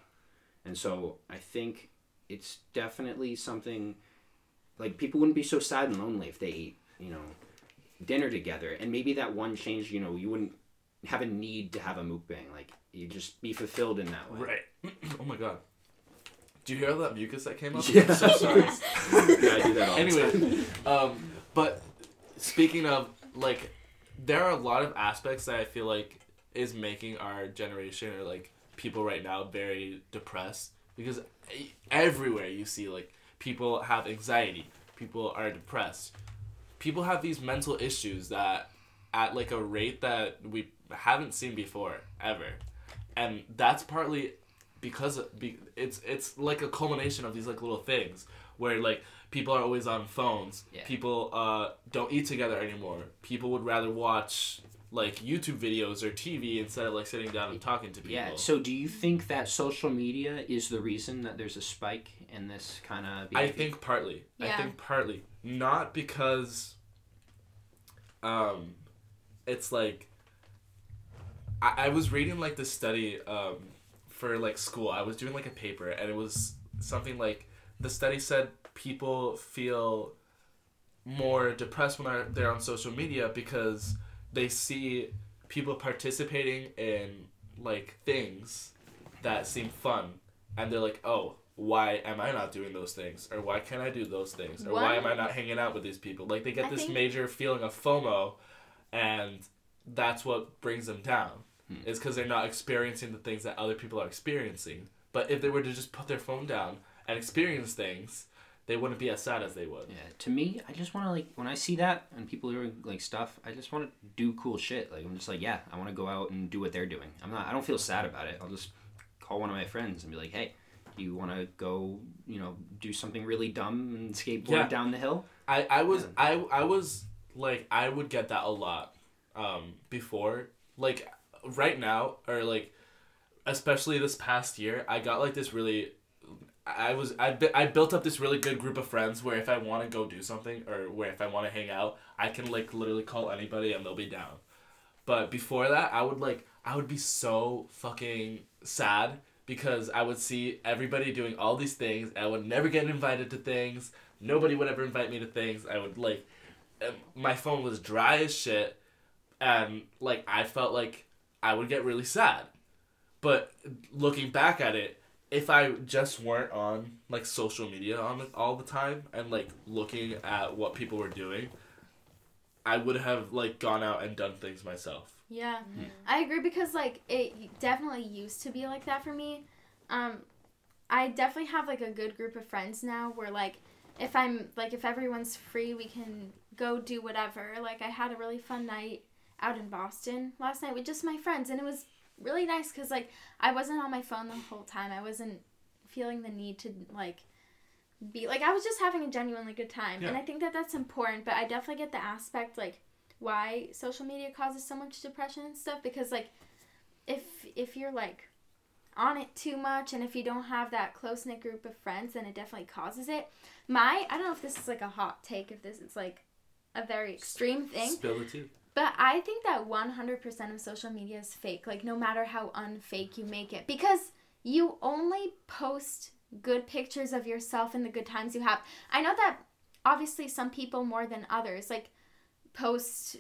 and so I think it's definitely something like people wouldn't be so sad and lonely if they ate you know dinner together, and maybe that one change you know you wouldn't have a need to have a mukbang like you just be fulfilled in that way. Right. oh my god. Do you hear all that mucus that came up? Yeah. I'm so sorry. Yeah, I do that all the anyway, time. um, but speaking of like, there are a lot of aspects that I feel like is making our generation or like people right now very depressed because e- everywhere you see like people have anxiety, people are depressed, people have these mental issues that at like a rate that we haven't seen before ever, and that's partly because of, be, it's it's like a culmination of these like little things where like people are always on phones Yeah. people uh, don't eat together anymore people would rather watch like youtube videos or tv instead of like sitting down and talking to people Yeah. So, do you think that social media is the reason that there's a spike in this kind of? I think partly. yeah. I think partly. Not because um it's like I, I was reading like this study um for like school. I was doing like a paper and it was something like the study said people feel more depressed when they're, on social media because they see people participating in like things that seem fun and they're like oh why am i not doing those things? Or why can't i do those things? Or why am i not hanging out with these people? Like they get I this think- major feeling of fomo and that's what brings them down is because they're not experiencing the things that other people are experiencing but if they were to just put their phone down and experience things they wouldn't be as sad as they would Yeah. To me, I just want to like when I see that and people doing like stuff, I just want to do cool shit. Like I'm just like, yeah, I want to go out and do what they're doing. I'm not. I don't feel sad about it. I'll just call one of my friends and be like, hey, do you want to go, you know, do something really dumb and skateboard Yeah. down the hill? I, I was I, I was like I would get that a lot um before like right now or like especially this past year I got like this really I was I, I built up this really good group of friends where if I want to go do something or where if I want to hang out I can like literally call anybody and they'll be down But before that, I would like I would be so fucking sad because I would see everybody doing all these things. I would never get invited to things. Nobody would ever invite me to things. I would like my phone was dry as shit and like I felt like I would get really sad. But looking back at it, if I just weren't on like social media on all the time and like looking at what people were doing, I would have like gone out and done things myself. Yeah, I agree because like it definitely used to be like that for me. Um, I definitely have like a good group of friends now where like if I'm like if everyone's free, we can go do whatever. Like I had a really fun night out in Boston last night with just my friends, and it was really nice because like I wasn't on my phone the whole time. I wasn't feeling the need to like be like I was just having a genuinely good time, and I think that that's important. But I definitely get the aspect like why social media causes so much depression and stuff because like if if you're like on it too much and if you don't have that close knit group of friends then it definitely causes it my i don't know if this is like a hot take if this is like a very extreme thing Spill the tea. But I think that 100% of social media is fake, like no matter how unfake you make it. Because you only post good pictures of yourself and the good times you have. I know that obviously some people more than others like post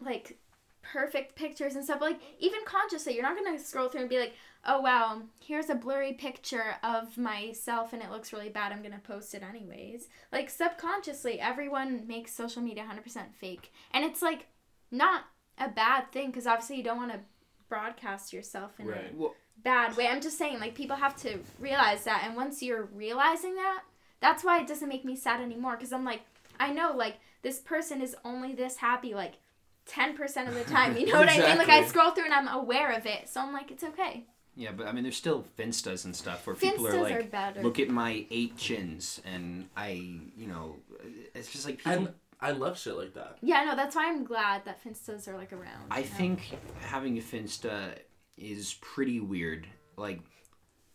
like perfect pictures and stuff, but like even consciously, you're not going to scroll through and be like, "Oh wow, here's a blurry picture of myself and it looks really bad. I'm going to post it anyways." Like subconsciously, everyone makes social media 100% fake. And it's like not a bad thing because obviously you don't want to broadcast yourself in Right. a Well- bad way. I'm just saying, like, people have to realize that. And once you're realizing that, that's why it doesn't make me sad anymore because I'm like, I know, like, this person is only this happy, like, 10% of the time. You know what I mean? Like, I scroll through and I'm aware of it. So I'm like, it's okay. Yeah, but I mean, there's still Finstas and stuff where people are like, are look at my eight chins, and I, you know, it's just like people. And I love shit like that. Yeah, no, that's why I'm glad that Finstas are, like, around. I you know? think having a Finsta is pretty weird. Like,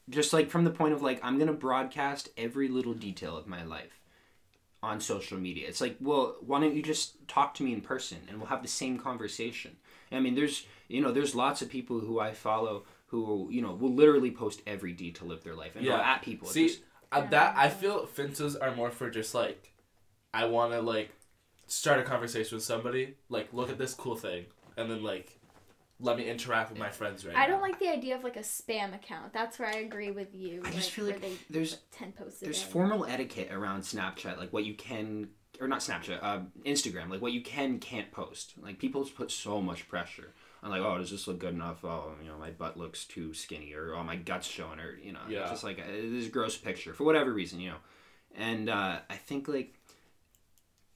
just like from the point of like, I'm gonna broadcast every little detail of my life on social media. It's like, well, why don't you just talk to me in person and we'll have the same conversation? I mean, there's you know, there's lots of people who I follow who you know will literally post every detail of their life and go Yeah. at people. See, just- uh, that I feel Finstas are more for just like, I want to like, start a conversation with somebody. Like, look at this cool thing, and then like, let me interact with my friends right now. I now. don't like the idea of like a spam account. That's where I agree with you. I just feel where like they there's put ten posts a there's day. formal etiquette around Snapchat, like what you can or not Snapchat, uh, Instagram, like what you can can't post. Like people put so much pressure on like, oh, does this look good enough? Oh, you know, my butt looks too skinny, or oh, my guts showing, or you know, Yeah. it's just like uh, this gross picture for whatever reason, you know. And uh, I think like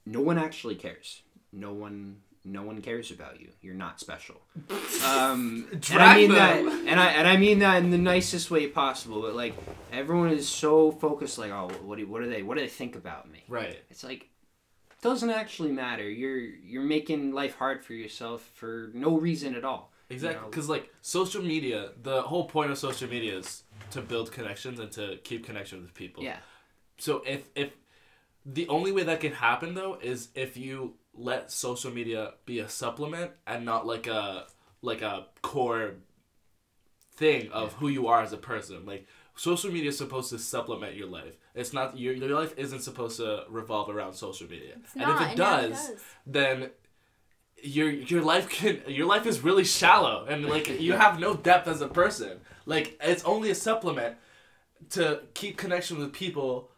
no one actually cares. No one. No one cares about you. You're not special. Um, and I mean that, and I and I mean that in the nicest way possible. But like, everyone is so focused like oh what do, what do they what do they think about me Right. it's like it doesn't actually matter you're you're making life hard for yourself for no reason at all Exactly, know? because like social media, the whole point of social media is to build connections and to keep connection with people. yeah So if if the only way that can happen though is if you let social media be a supplement and not like a like a core thing of who you are as a person. Like social media is supposed to supplement your life. It's not your your life isn't supposed to revolve around social media. It's and not, if it and now does, then your your life can your life is really shallow and like you have no depth as a person. Like it's only a supplement to keep connection with people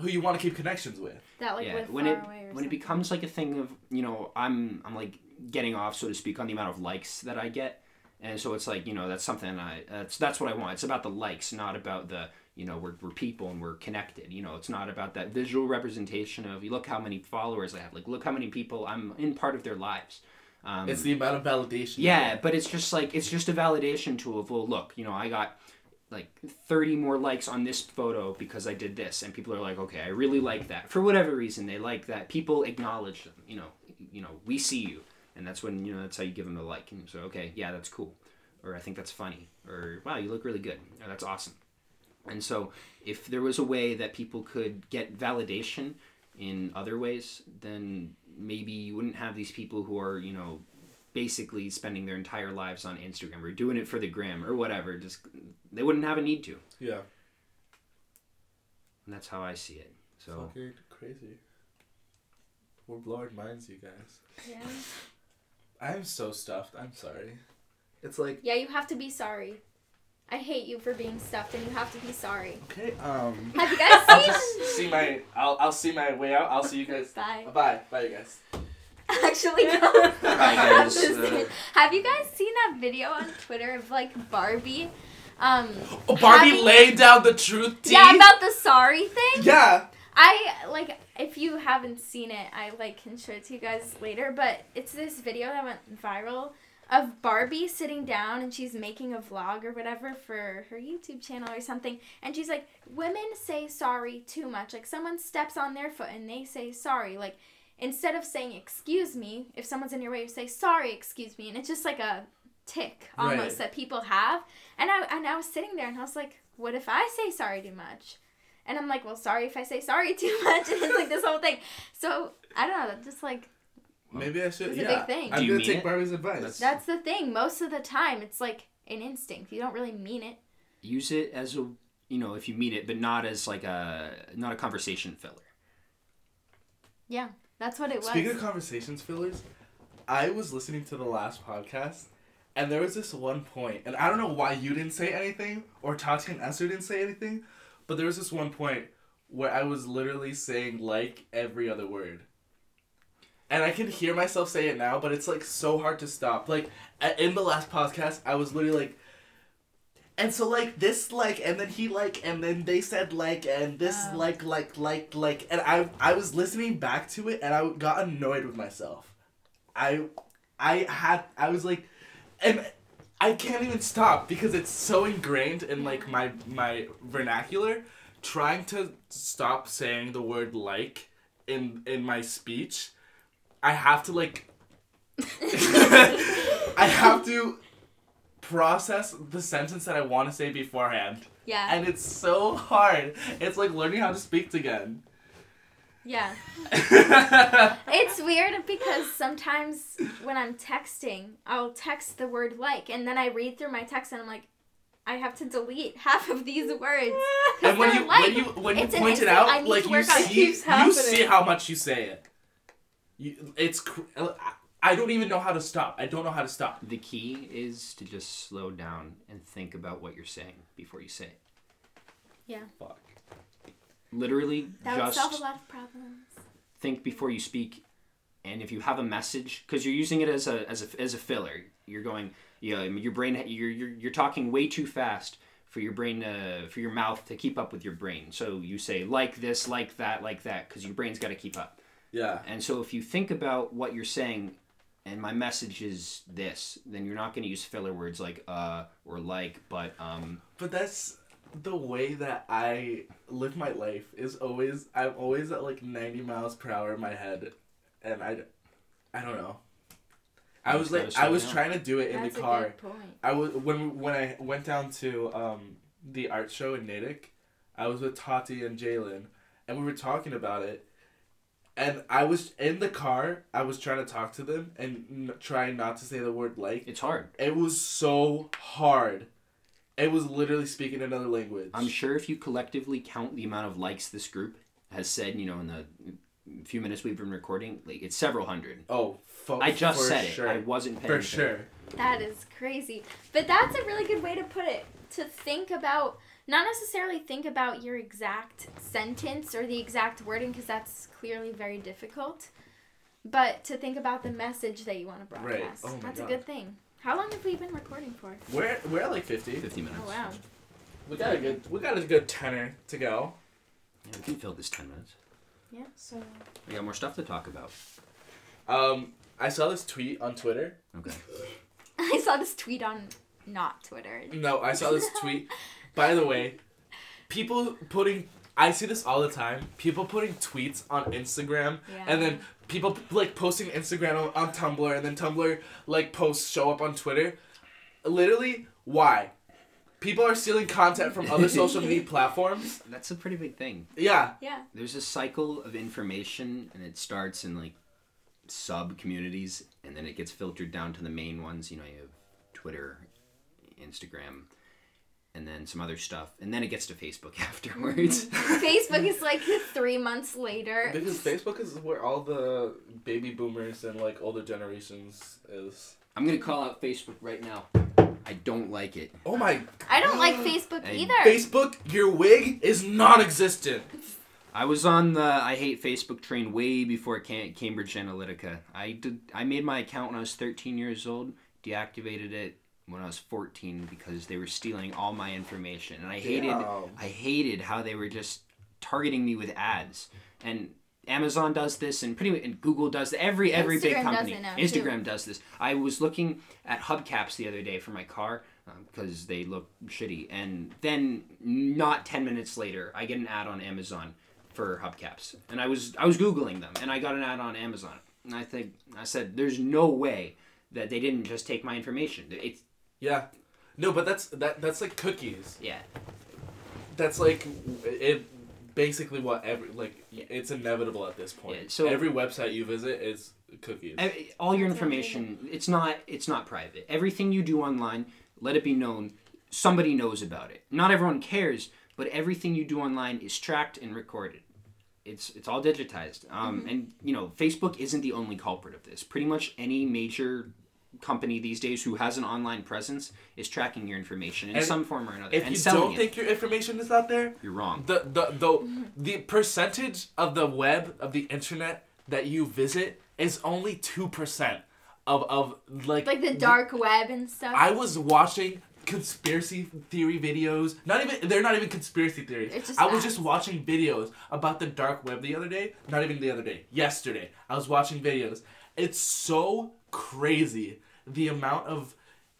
who you want to keep connections with. that like yeah live when far it away or when it becomes like a thing of you know i'm i'm like getting off so to speak on the amount of likes that i get. And so it's like you know that's something i that's that's what i want. It's about the likes not about the you know we're, we're people and we're connected. You know it's not about that visual representation of you look how many followers i have. Like look how many people i'm in part of their lives. Um, It's the amount of validation. Yeah, but it's just like it's just a validation tool of well, look, you know, I got like 30 more likes on this photo because I did this and people are like, "Okay, I really like that." For whatever reason, they like that. People acknowledge them, you know, you know, we see you. And that's when, you know, that's how you give them the like. And so, okay, yeah, that's cool. Or I think that's funny. Or wow, you look really good. Or that's awesome. And so, if there was a way that people could get validation in other ways, then maybe you wouldn't have these people who are, you know, basically spending their entire lives on Instagram or doing it for the gram or whatever. Just they wouldn't have a need to. Yeah. And that's how I see it. So Fucking crazy. We're blowing minds, you guys. Yeah. I'm so stuffed. I'm sorry. It's like Yeah, you have to be sorry. I hate you for being stuffed, and you have to be sorry. okay. Um. Have you guys I'll seen? just see my. I'll I'll see my way out. I'll see you guys. Bye. Bye. Bye, you guys. Actually, no. Bye, Uh, Have you guys seen that video on Twitter of like Barbie? Um, Oh, Barbie Having- laying down the truth tea. yeah, about the sorry thing. Yeah. I like if you haven't seen it, I like can show it to you guys later. But it's this video that went viral of Barbie sitting down and she's making a vlog or whatever for her YouTube channel or something, and she's like, "Women say sorry too much. Like someone steps on their foot and they say sorry. Like instead of saying excuse me, if someone's in your way, you say sorry, excuse me, and it's just like a tick almost Right. that people have. And I and I was sitting there and I was like, what if I say sorry too much? And I'm like, well, sorry if I say sorry too much. And it's like this whole thing. So I don't know. Just like Maybe I should. It's a yeah. big thing. I'm gonna take it? Barbie's advice. That's- that's the thing. Most of the time, it's like an instinct. You don't really mean it. use it as a you know if you mean it, but not as like a not a conversation filler. Yeah, that's what it was. Speaking of conversations fillers, I was listening to the last podcast, and there was this one point, and I don't know why you didn't say anything or Tati and Esther didn't say anything, but there was this one point where I was literally saying like every other word. And I can hear myself say it now, but it's like so hard to stop. Like in the last podcast, I was literally like, and so like this like, and then he like, and then they said like, and this Oh. like like like like, and I I was listening back to it, and I got annoyed with myself. I I had I was like, and I can't even stop because it's so ingrained in like my my vernacular. Trying to stop saying the word like in in my speech, I have to like I have to process the sentence that I want to say beforehand. Yeah, And it's so hard. It's like learning how to speak again. yeah. It's weird because sometimes when I'm texting, I'll text the word like, and then I read through my text and I'm like, I have to delete half of these words. and when you like. when you when you point it out, like you work on it. see you see how much you say it. You, it's cr- uh, I don't even know how to stop. I don't know how to stop. The key is to just slow down and think about what you're saying before you say it. Yeah. Fuck. Literally, that would solve a lot of problems. think before you speak. And if you have a message, because you're using it as a as a as a filler, you're going, yeah, I mean, your brain, you're you're you're talking way too fast for your brain to, for your mouth to keep up with your brain. So you say like this, like that, like that, because your brain's got to keep up. Yeah. And so if you think about what you're saying, and my message is this, then you're not going to use filler words like uh or like, but um. But that's the way that I live my life is always I'm always at like 90 miles per hour in my head and I I don't know. I was like I was down. trying to do it in That's the a car. good point. I was when when I went down to um the art show in Natick, I was with Tati and Jalen, and we were talking about it. And I was in the car. I was trying to talk to them and n- trying not to say the word like. It's hard. It was so hard. It was literally speaking another language. I'm sure if you collectively count the amount of likes this group has said, you know, in the few minutes we've been recording, like it's several hundred. Oh, fo- I just for said sure. it. I wasn't paying for attention. sure. That is crazy. But that's a really good way to put it. To think about, not necessarily think about your exact sentence or the exact wording, because that's clearly very difficult, but to think about the message that you want to Right. broadcast. Oh my that's God. a good thing. How long have we been recording for? We're we're at like fifty. 50 minutes. Oh, wow. We got a good we got a good tenor to go. Yeah, we can fill this 10 minutes. Yeah, so. We got more stuff to talk about. Um, I saw this tweet on Twitter. Okay. I saw this tweet on not Twitter. No, I saw this tweet. By the way, people putting I see this all the time. People putting tweets on Instagram Yeah. and then people like posting Instagram on, on Tumblr and then Tumblr like posts show up on Twitter. Literally, why? People are stealing content from other social media platforms. That's a pretty big thing. Yeah. Yeah. There's a cycle of information, and it starts in like sub communities, and then it gets filtered down to the main ones. You know, you have Twitter, Instagram, and then some other stuff, and then it gets to Facebook afterwards. Facebook is like three months later. Because Facebook is where all the baby boomers and like older generations is. I'm gonna call out Facebook right now. I don't like it. Oh my! I don't like Facebook Hey, either. Facebook, your wig is non-existent. I was on the I hate Facebook train way before Cam- Cambridge Analytica. I did. I made my account when I was 13 years old. Deactivated it when I was 14 because they were stealing all my information, and I hated. Damn. I hated how they were just targeting me with ads. And Amazon does this, and pretty much and Google does every every big company. does it now, too. Instagram does this. I was looking at hubcaps the other day for my car um, because they look shitty, and then not 10 minutes later, I get an ad on Amazon for hubcaps, and I was I was googling them, and I got an ad on Amazon, and I think I said, "There's no way that they didn't just take my information." It's Yeah, no, but that's that that's like cookies. yeah. That's like it. Basically, what every like it's inevitable at this point. Yeah, so- every website you visit is cookies. All your information it's not it's not private everything you do online let it be known somebody knows about it not everyone cares but everything you do online is tracked and recorded it's it's all digitized um, and you know facebook isn't the only culprit of this pretty much any major company these days who has an online presence is tracking your information in And some form or another if and you don't it think your information is out there, you're wrong the the the the percentage of the web of the internet that you visit is only two percent of of like like the dark web and stuff. I was watching conspiracy theory videos. Not even they're not even conspiracy theories. It's just I was ads. just watching videos about the dark web the other day. Not even the other day. Yesterday, I was watching videos. It's so crazy the amount of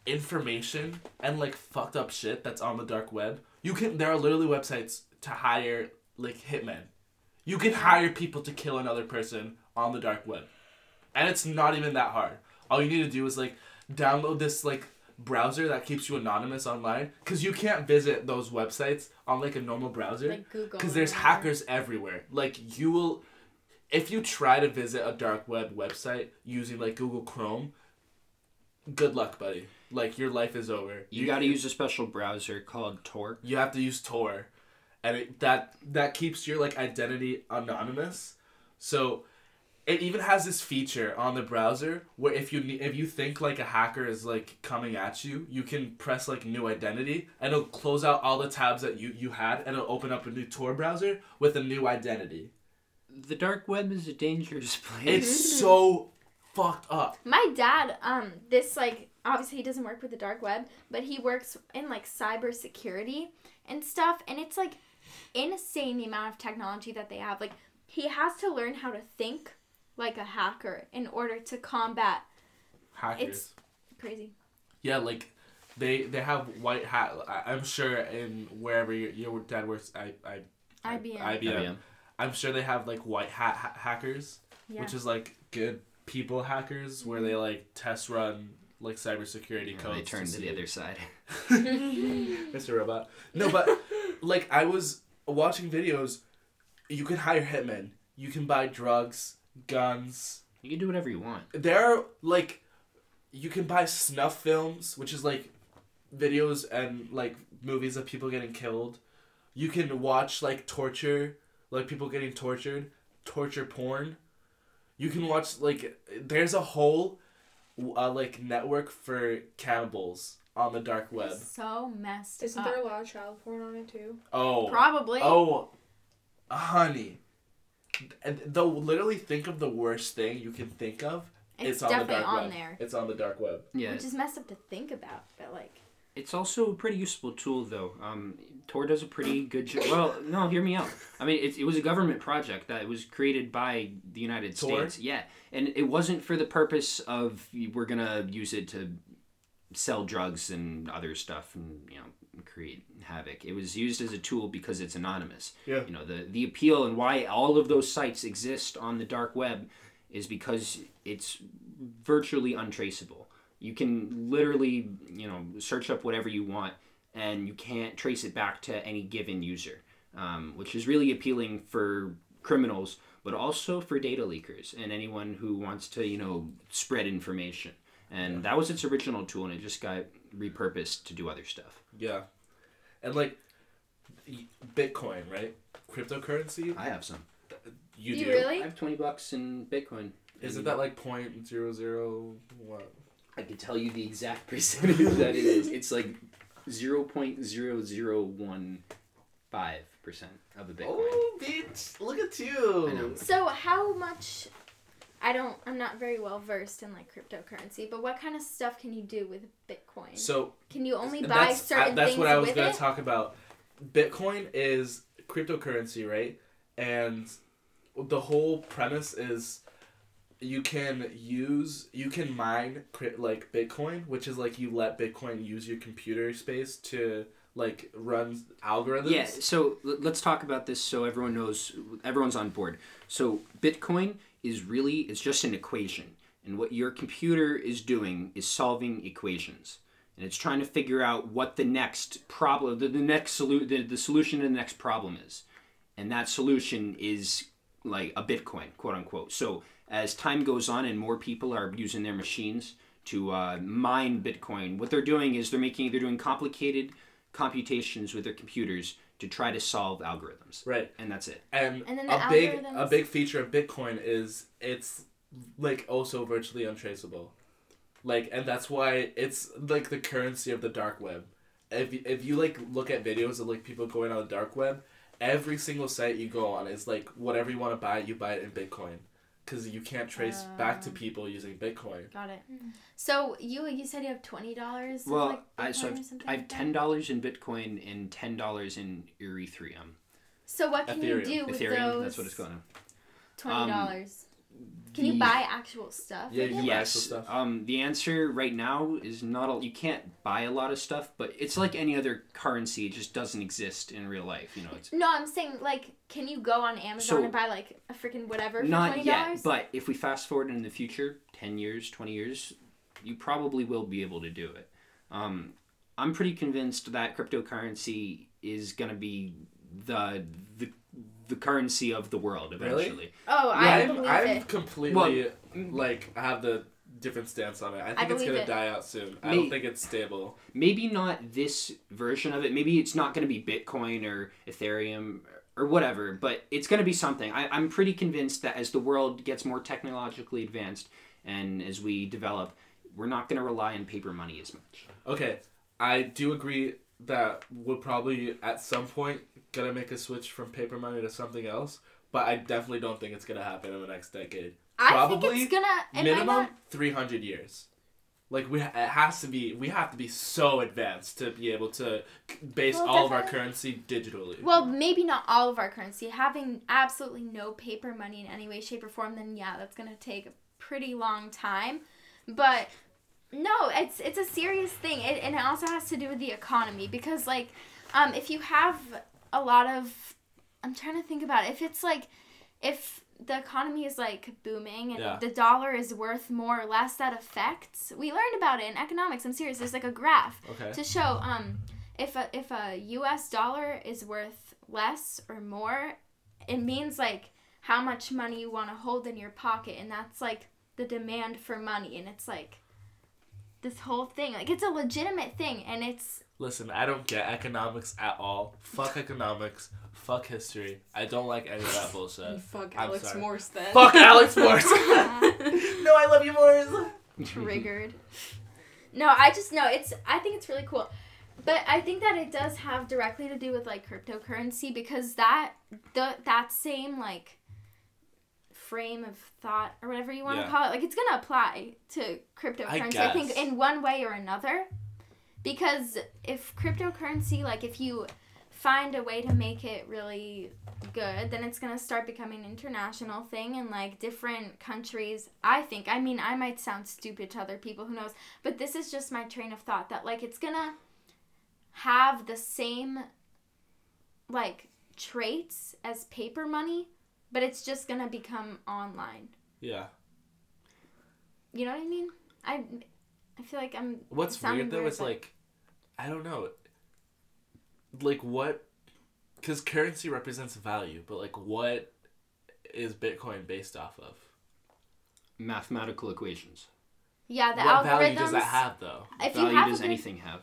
information and like fucked up shit that's on the dark web. You can there are literally websites to hire like hitmen. You can hire people to kill another person on the dark web. And it's not even that hard. All you need to do is like download this like browser that keeps you anonymous online cuz you can't visit those websites on like a normal browser like Google. cuz there's hackers everywhere. Like you will if you try to visit a dark web website using like Google Chrome, good luck, buddy. Like your life is over. you got to use a special browser called tor you have to use Tor, and it, that that keeps your like identity anonymous. So it even has this feature on the browser where if you if you think like a hacker is like coming at you, you can press like new identity, and it'll close out all the tabs that you you had, and it'll open up a new Tor browser with a new identity. the dark web is a dangerous place It's so fucked up. My dad, um, this like obviously he doesn't work with the dark web, but he works in like cybersecurity and stuff, and it's like insane the amount of technology that they have. Like he has to learn how to think like a hacker in order to combat Hackers. It's- crazy. Yeah, like they they have white hat. I, I'm sure in wherever your, your dad works, I I IBM. IBM. IBM. I'm sure they have like white hat ha- hackers, Yeah. which is like good people hackers, where they mm-hmm. like test run like cybersecurity Yeah, codes. they turn to see- the other side Mr. Robot. No, but like I was watching videos. You can hire hitmen. You can buy drugs, guns. you can do whatever you want There are like, you can buy snuff films, which is like videos and like movies of people getting killed. You can watch like torture, like people getting tortured, torture porn. You can watch like there's a whole uh, like network for cannibals on the dark web. So messed up. Isn't up. there a lot of child porn on it too? Oh. Probably. Oh, honey. And though literally think of the worst thing you can think of. it's, on the definitely dark on web. there. It's on the dark web. yeah Which is messed up to think about, but like It's also a pretty useful tool, though. Um, Tor does a pretty good job. Well, no, hear me out. I mean, it, it was a government project that was created by the United Tor? States. Yeah, and it wasn't for the purpose of we're gonna use it to sell drugs and other stuff and you know create havoc. It was used as a tool because it's anonymous. Yeah. You know the the appeal and why all of those sites exist on the dark web is because it's virtually untraceable. You can literally, you know, search up whatever you want, and you can't trace it back to any given user, um, which is really appealing for criminals, but also for data leakers and anyone who wants to, you know, spread information. And that was its original tool, and it just got repurposed to do other stuff. Yeah, and like Bitcoin, right? Cryptocurrency. I have some. You you do. really? I have twenty bucks in Bitcoin. Isn't that like point zero zero what? I can tell you the exact percentage that it is. It's like zero point zero zero one five percent of a Bitcoin. Oh, bitch! Look at you. I know. So how much? I don't. I'm not very well versed in like cryptocurrency, but what kind of stuff can you do with Bitcoin? So can you only And buy that's, certain I- that's things what I was with gonna it? talk about. Bitcoin is cryptocurrency, right? And the whole premise is you can use you can mine like Bitcoin, which is like you let Bitcoin use your computer space to like run algorithms. Yeah, so let's talk about this so everyone knows, everyone's on board. So Bitcoin is really, it's just an equation. And what your computer is doing is solving equations. And it's trying to figure out what the next problem, the, the next solu- the, the solution to the next problem is. And that solution is like a Bitcoin, quote unquote. So as time goes on and more people are using their machines to uh, mine Bitcoin, what they're doing is they're making, they're doing complicated computations with their computers to try to solve algorithms. Right. And that's it. And, And then the a big a big feature of Bitcoin is it's like also virtually untraceable. Like and that's why it's like the currency of the dark web. If if you like look at videos of like people going on the dark web, every single site you go on is like whatever you want to buy, you buy it in Bitcoin. Cuz you can't trace back to Um. people using Bitcoin. Got it. So you you said you have twenty dollars. Well, like I, so I've, I have ten dollars in Bitcoin and ten dollars in Ethereum. So what can Ethereum. you do with Ethereum, those? that's what it's called. now. Twenty dollars. Can the- you buy actual stuff? Yeah, you it? can buy Yes. actual stuff. Um, the answer right now is not. A, you can't buy a lot of stuff, but it's like any other currency. It just doesn't exist in real life. You know, it's No, I'm saying like, can you go on Amazon So- and buy like a freaking whatever for not twenty yet. But if we fast forward in the future, ten years, twenty years, you probably will be able to do it. Um, I'm pretty convinced that cryptocurrency is gonna be the the the currency of the world Really? eventually. oh, I I'm, believe I'm it. completely like have the different stance on it. I think it's believe gonna it. die out soon. I don't think it's stable. maybe not this version of it. Maybe it's not going to be Bitcoin or Ethereum or whatever, but it's going to be something. I, I'm pretty convinced that as the world gets more technologically advanced and as we develop, we're not going to rely on paper money as much. Okay, I do agree that we're probably at some point gonna make a switch from paper money to something else, but I definitely don't think it's gonna happen in the next decade. I probably think it's gonna. Minimum not. three hundred years. Like we, it has to be. We have to be so advanced to be able to base Well, all of our currency digitally. Well, maybe not all of our currency. Having absolutely no paper money in any way, shape, or form, then yeah, that's gonna take a pretty long time. But no, it's it's a serious thing, it, and it also has to do with the economy because like, um, if you have a lot of, I'm trying to think about it. If it's like, if the economy is like booming and Yeah. the dollar is worth more or less, that affects. We learned about it in economics. I'm serious. There's like a graph okay. to show um if a if a US dollar is worth less or more, it means like how much money you want to hold in your pocket and that's like the demand for money and it's like this whole thing like it's a legitimate thing and it's Listen, I don't get economics at all. Fuck economics. Fuck history. I don't like any of that bullshit. Fuck I'm Alex sorry. Morse then. Fuck Alex Morse. no, I love you, Morse. triggered. no, I just know it's I think it's really cool. But I think that it does have directly to do with like cryptocurrency because that the that same like frame of thought or whatever you want to Yeah. call it, like it's gonna apply to cryptocurrency. I, think in one way or another. Because if cryptocurrency, like if you find a way to make it really good, then it's gonna start becoming an international thing and like different countries. I think. I mean, I might sound stupid to other people, who knows? But this is just my train of thought that like it's gonna have the same like traits as paper money, but it's just gonna become online. Yeah. You know what I mean? I I feel like I'm What's weird though weird, is but- like, I don't know. Like what? Because currency represents value, but like what is Bitcoin based off of? Mathematical equations. Yeah, the what algorithms. value does that have though? If you value have a does good- anything have?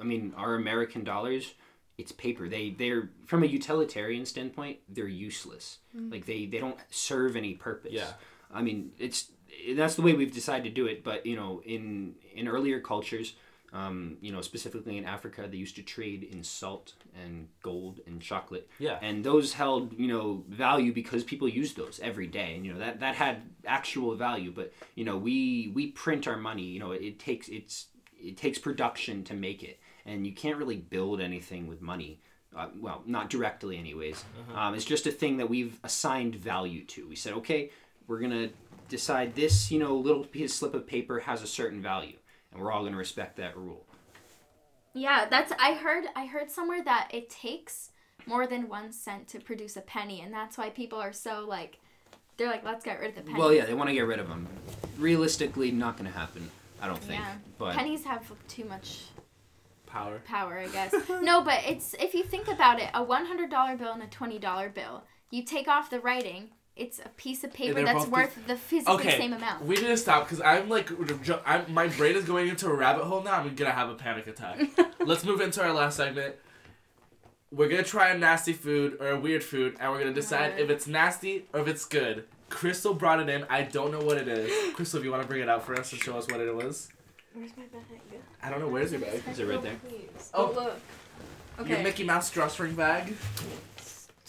I mean, our American dollars, it's paper. They they're from a utilitarian standpoint, they're useless. Mm. Like they they don't serve any purpose. Yeah. I mean, it's that's the way we've decided to do it. But you know, in in earlier cultures, um, you know, specifically in Africa, they used to trade in salt and gold and chocolate. Yeah. and those held you know value because people used those every day. And you know that that had actual value but you know we we print our money you know it, takes it's it takes production to make it. And you can't really build anything with money uh, well not directly anyways. Um, it's just a thing that we've assigned value to. We said okay we're gonna decide this you know little piece slip of paper has a certain value and we're all gonna respect that rule Yeah, that's I heard I heard somewhere that it takes more than one cent to produce a penny, and that's why people are so like, they're like, let's get rid of the penny. well yeah they want to get rid of them realistically not gonna happen i don't think Yeah. but pennies have too much Power. power, I guess. no, but it's if you think about it, a one hundred dollar bill and a twenty dollar bill. You take off the writing, it's a piece of paper that's both worth the physically Okay, same amount. we need to stop because I'm like, I'm, my brain is going into a rabbit hole now. I'm gonna have a panic attack. Let's move into our last segment. We're gonna try a nasty food or a weird food, and we're gonna decide God. if it's nasty or if it's good. Crystal brought it in. I don't know what it is. Crystal, if you want to bring it out for us and show us what it was. Where's my bag? I don't know. Where's your bag? is it right there Oh. Oh, look. Your Okay. Mickey Mouse drawstring bag.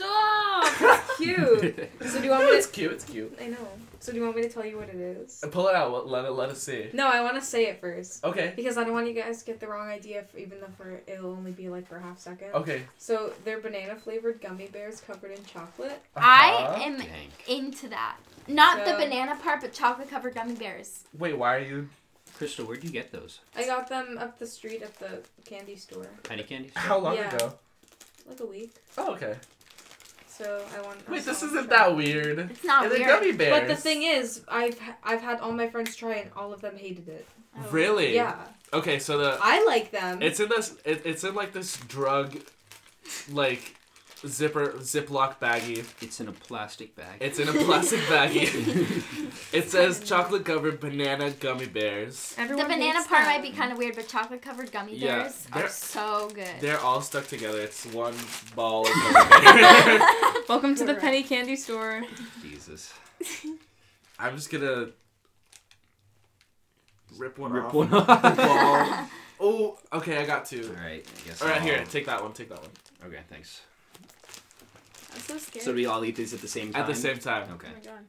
Stop! It's cute. so do you want me to? It's cute. It's cute. I know. So do you want me to tell you what it is? Uh, Pull it out. Let it. Let us see. No, I want to say it first Okay. because I don't want you guys to get the wrong idea. If, even though for it'll only be like for a half second. Okay. So they're banana flavored gummy bears covered in chocolate. Uh-huh. I am Dang. into that. Not the banana part, but chocolate covered gummy bears. Wait. Why are you? Crystal, where'd you get those? I got them up the street at the candy store Penny candies? How long Yeah. ago? like a week. Oh, okay. So I want. Wait, this isn't that weird. It's not They're weird. gummy bears. But the thing is, I've I've had all my friends try it and all of them hated it. Oh. Really? Yeah, Okay, so the I like them. it's in this it, it's in like this drug like zipper ziploc baggie. It's in a plastic bag. It's in a plastic baggie. it says chocolate covered banana gummy bears. Everyone The banana part them. might be kind of weird, but chocolate covered gummy Yeah, bears they're- so good. They're all stuck together. It's one ball of gummy bear. Welcome to the Right. penny candy store. Jesus. I'm just gonna rip one Rip off. one off. Oh, okay, I got two. Alright, I guess. All right, I'll- here, take that one. Take that one. Okay, thanks. I'm so scared. So we all eat these at the same time? At the same time. Okay. Oh my god.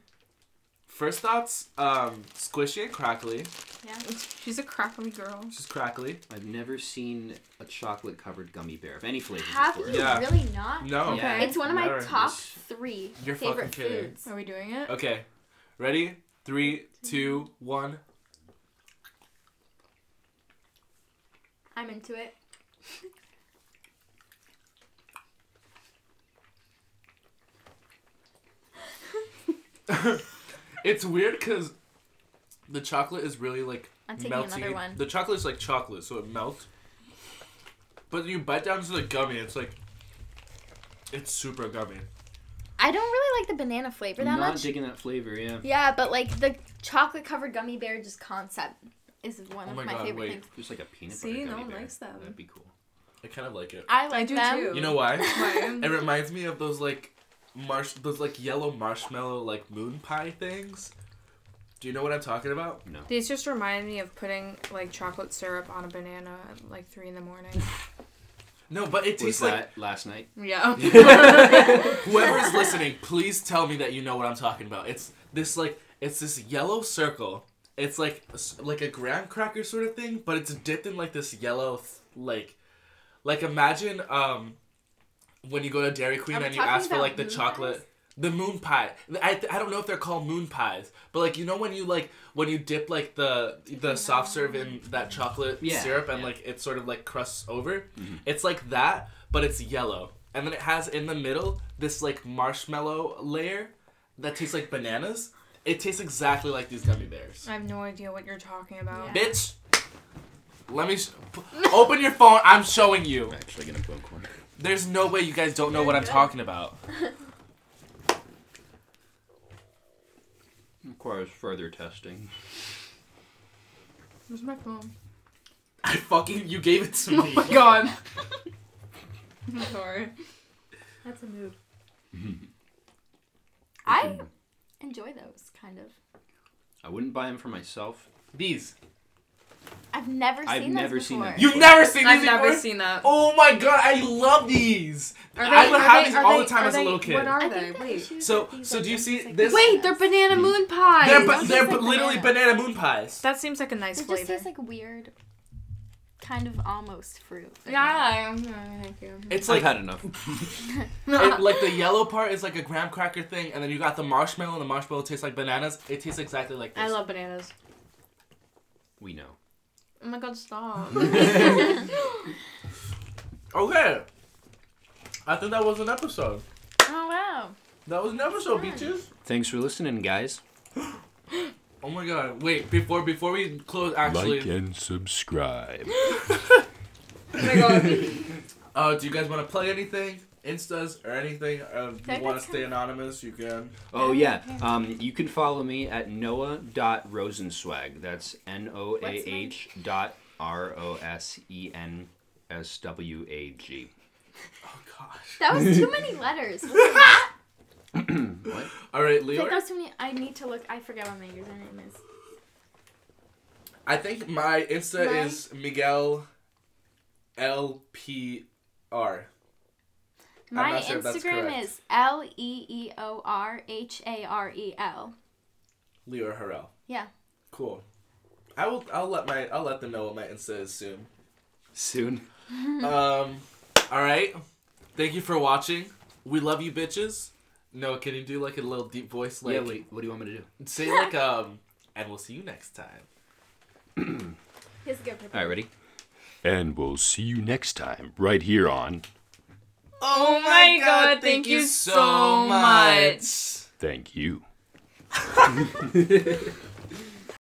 First thoughts, um, squishy and crackly. Yeah. She's a crackly girl. Just crackly. I've never seen a chocolate covered gummy bear of any flavor Have before. you Yeah. really not? No. Yeah. It's one of my Never. top three You're favorite fucking kidding. foods. Are we doing it? Okay. Ready? Three, two, one. I'm into it. It's weird because the chocolate is really like I'm taking melty. another one. The chocolate is like chocolate, so it melts. But you bite down to the gummy, it's like it's super gummy. I don't really like the banana flavor I'm that not much. digging that flavor, yeah. Yeah, but like the chocolate covered gummy bear just concept is one Oh of my my, God, favorite wait. things. Just like a peanut See, butter no gummy one bear. likes them. That'd be cool. I kind of like it. I like do them. too. You know why? Why? it reminds me of those like marsh, those like yellow marshmallow like moon pie things. Do you know what I'm talking about? No. These just remind me of putting like chocolate syrup on a banana at like three in the morning. No, but it Was tastes that like last night? Yeah. whoever is listening, please tell me that you know what I'm talking about. It's this like it's this yellow circle. It's like like a graham cracker sort of thing, but it's dipped in like this yellow th- like like imagine um when you go to Dairy Queen and you ask for like the chocolate pies? the moon pie. I, I don't know if they're called moon pies, but like you know when you like when you dip like the the soft serve in that chocolate Yeah, syrup and yeah. like it sort of like crusts over. Mhm. It's like that, but it's yellow. And then it has in the middle this like marshmallow layer that tastes like bananas. It tastes exactly like these gummy bears. I have no idea what you're talking about. Yeah. Bitch, let me sh- p- open your phone. I'm showing you. I'm actually gonna poke one. There's no way you guys don't know what I'm talking about. requires further testing. Where's my phone? I fucking you gave it to Oh me. my god. I'm sorry. That's a mood. I enjoy those kind of. I wouldn't buy them for myself. These. I've never seen that. I've those never seen before. them. You've never seen these I've never before? seen that. Oh my god, I love these. Are I would are have these are all the time are as a little kid. What are I they? Wait. So- so are do you see like this- Wait, they're banana hmm. moon pies. They're, Those ba- they're like literally banana. banana moon pies. that seems like a nice flavor. It just tastes like weird, kind of almost fruit. but yeah, I'm thank you. It's I've like had enough. it, like the yellow part is like a graham cracker thing, and then you got the marshmallow, and the marshmallow tastes like bananas. It tastes exactly like this. I love bananas. We know. Oh my god, stop. Okay. I think that was an episode. Oh wow. That was an episode, beaches. Thanks for listening, guys. Oh my god! Wait, before before we close, actually, Like and subscribe. oh my god. uh, do you guys want to play anything, instas or anything? Uh, if you want to stay anonymous, you can. Oh yeah. Um, you can follow me at noah.rosenswag. That's N O A H dot R O S E N S W A G. Oh gosh. That was too many letters. Was it not? What? All right, Leeor. that was too many. I need to look. I forget what my username is. I think my Insta My- is Miguel L P R. I'm My sure Instagram is L E E O R H A R E L. Leeor Harel. Yeah. Cool. I will. I'll let my. I'll let them know what my Insta is soon. Soon. um. All right. Thank you for watching. We love you, bitches. No, can you do like a little deep voice? Like, yeah. Wait. What do you want me to do? Say like um. And we'll see you next time. Here's a good prep. All right. Ready? And we'll see you next time, right here on Oh, oh my God, thank you so much. Thank You.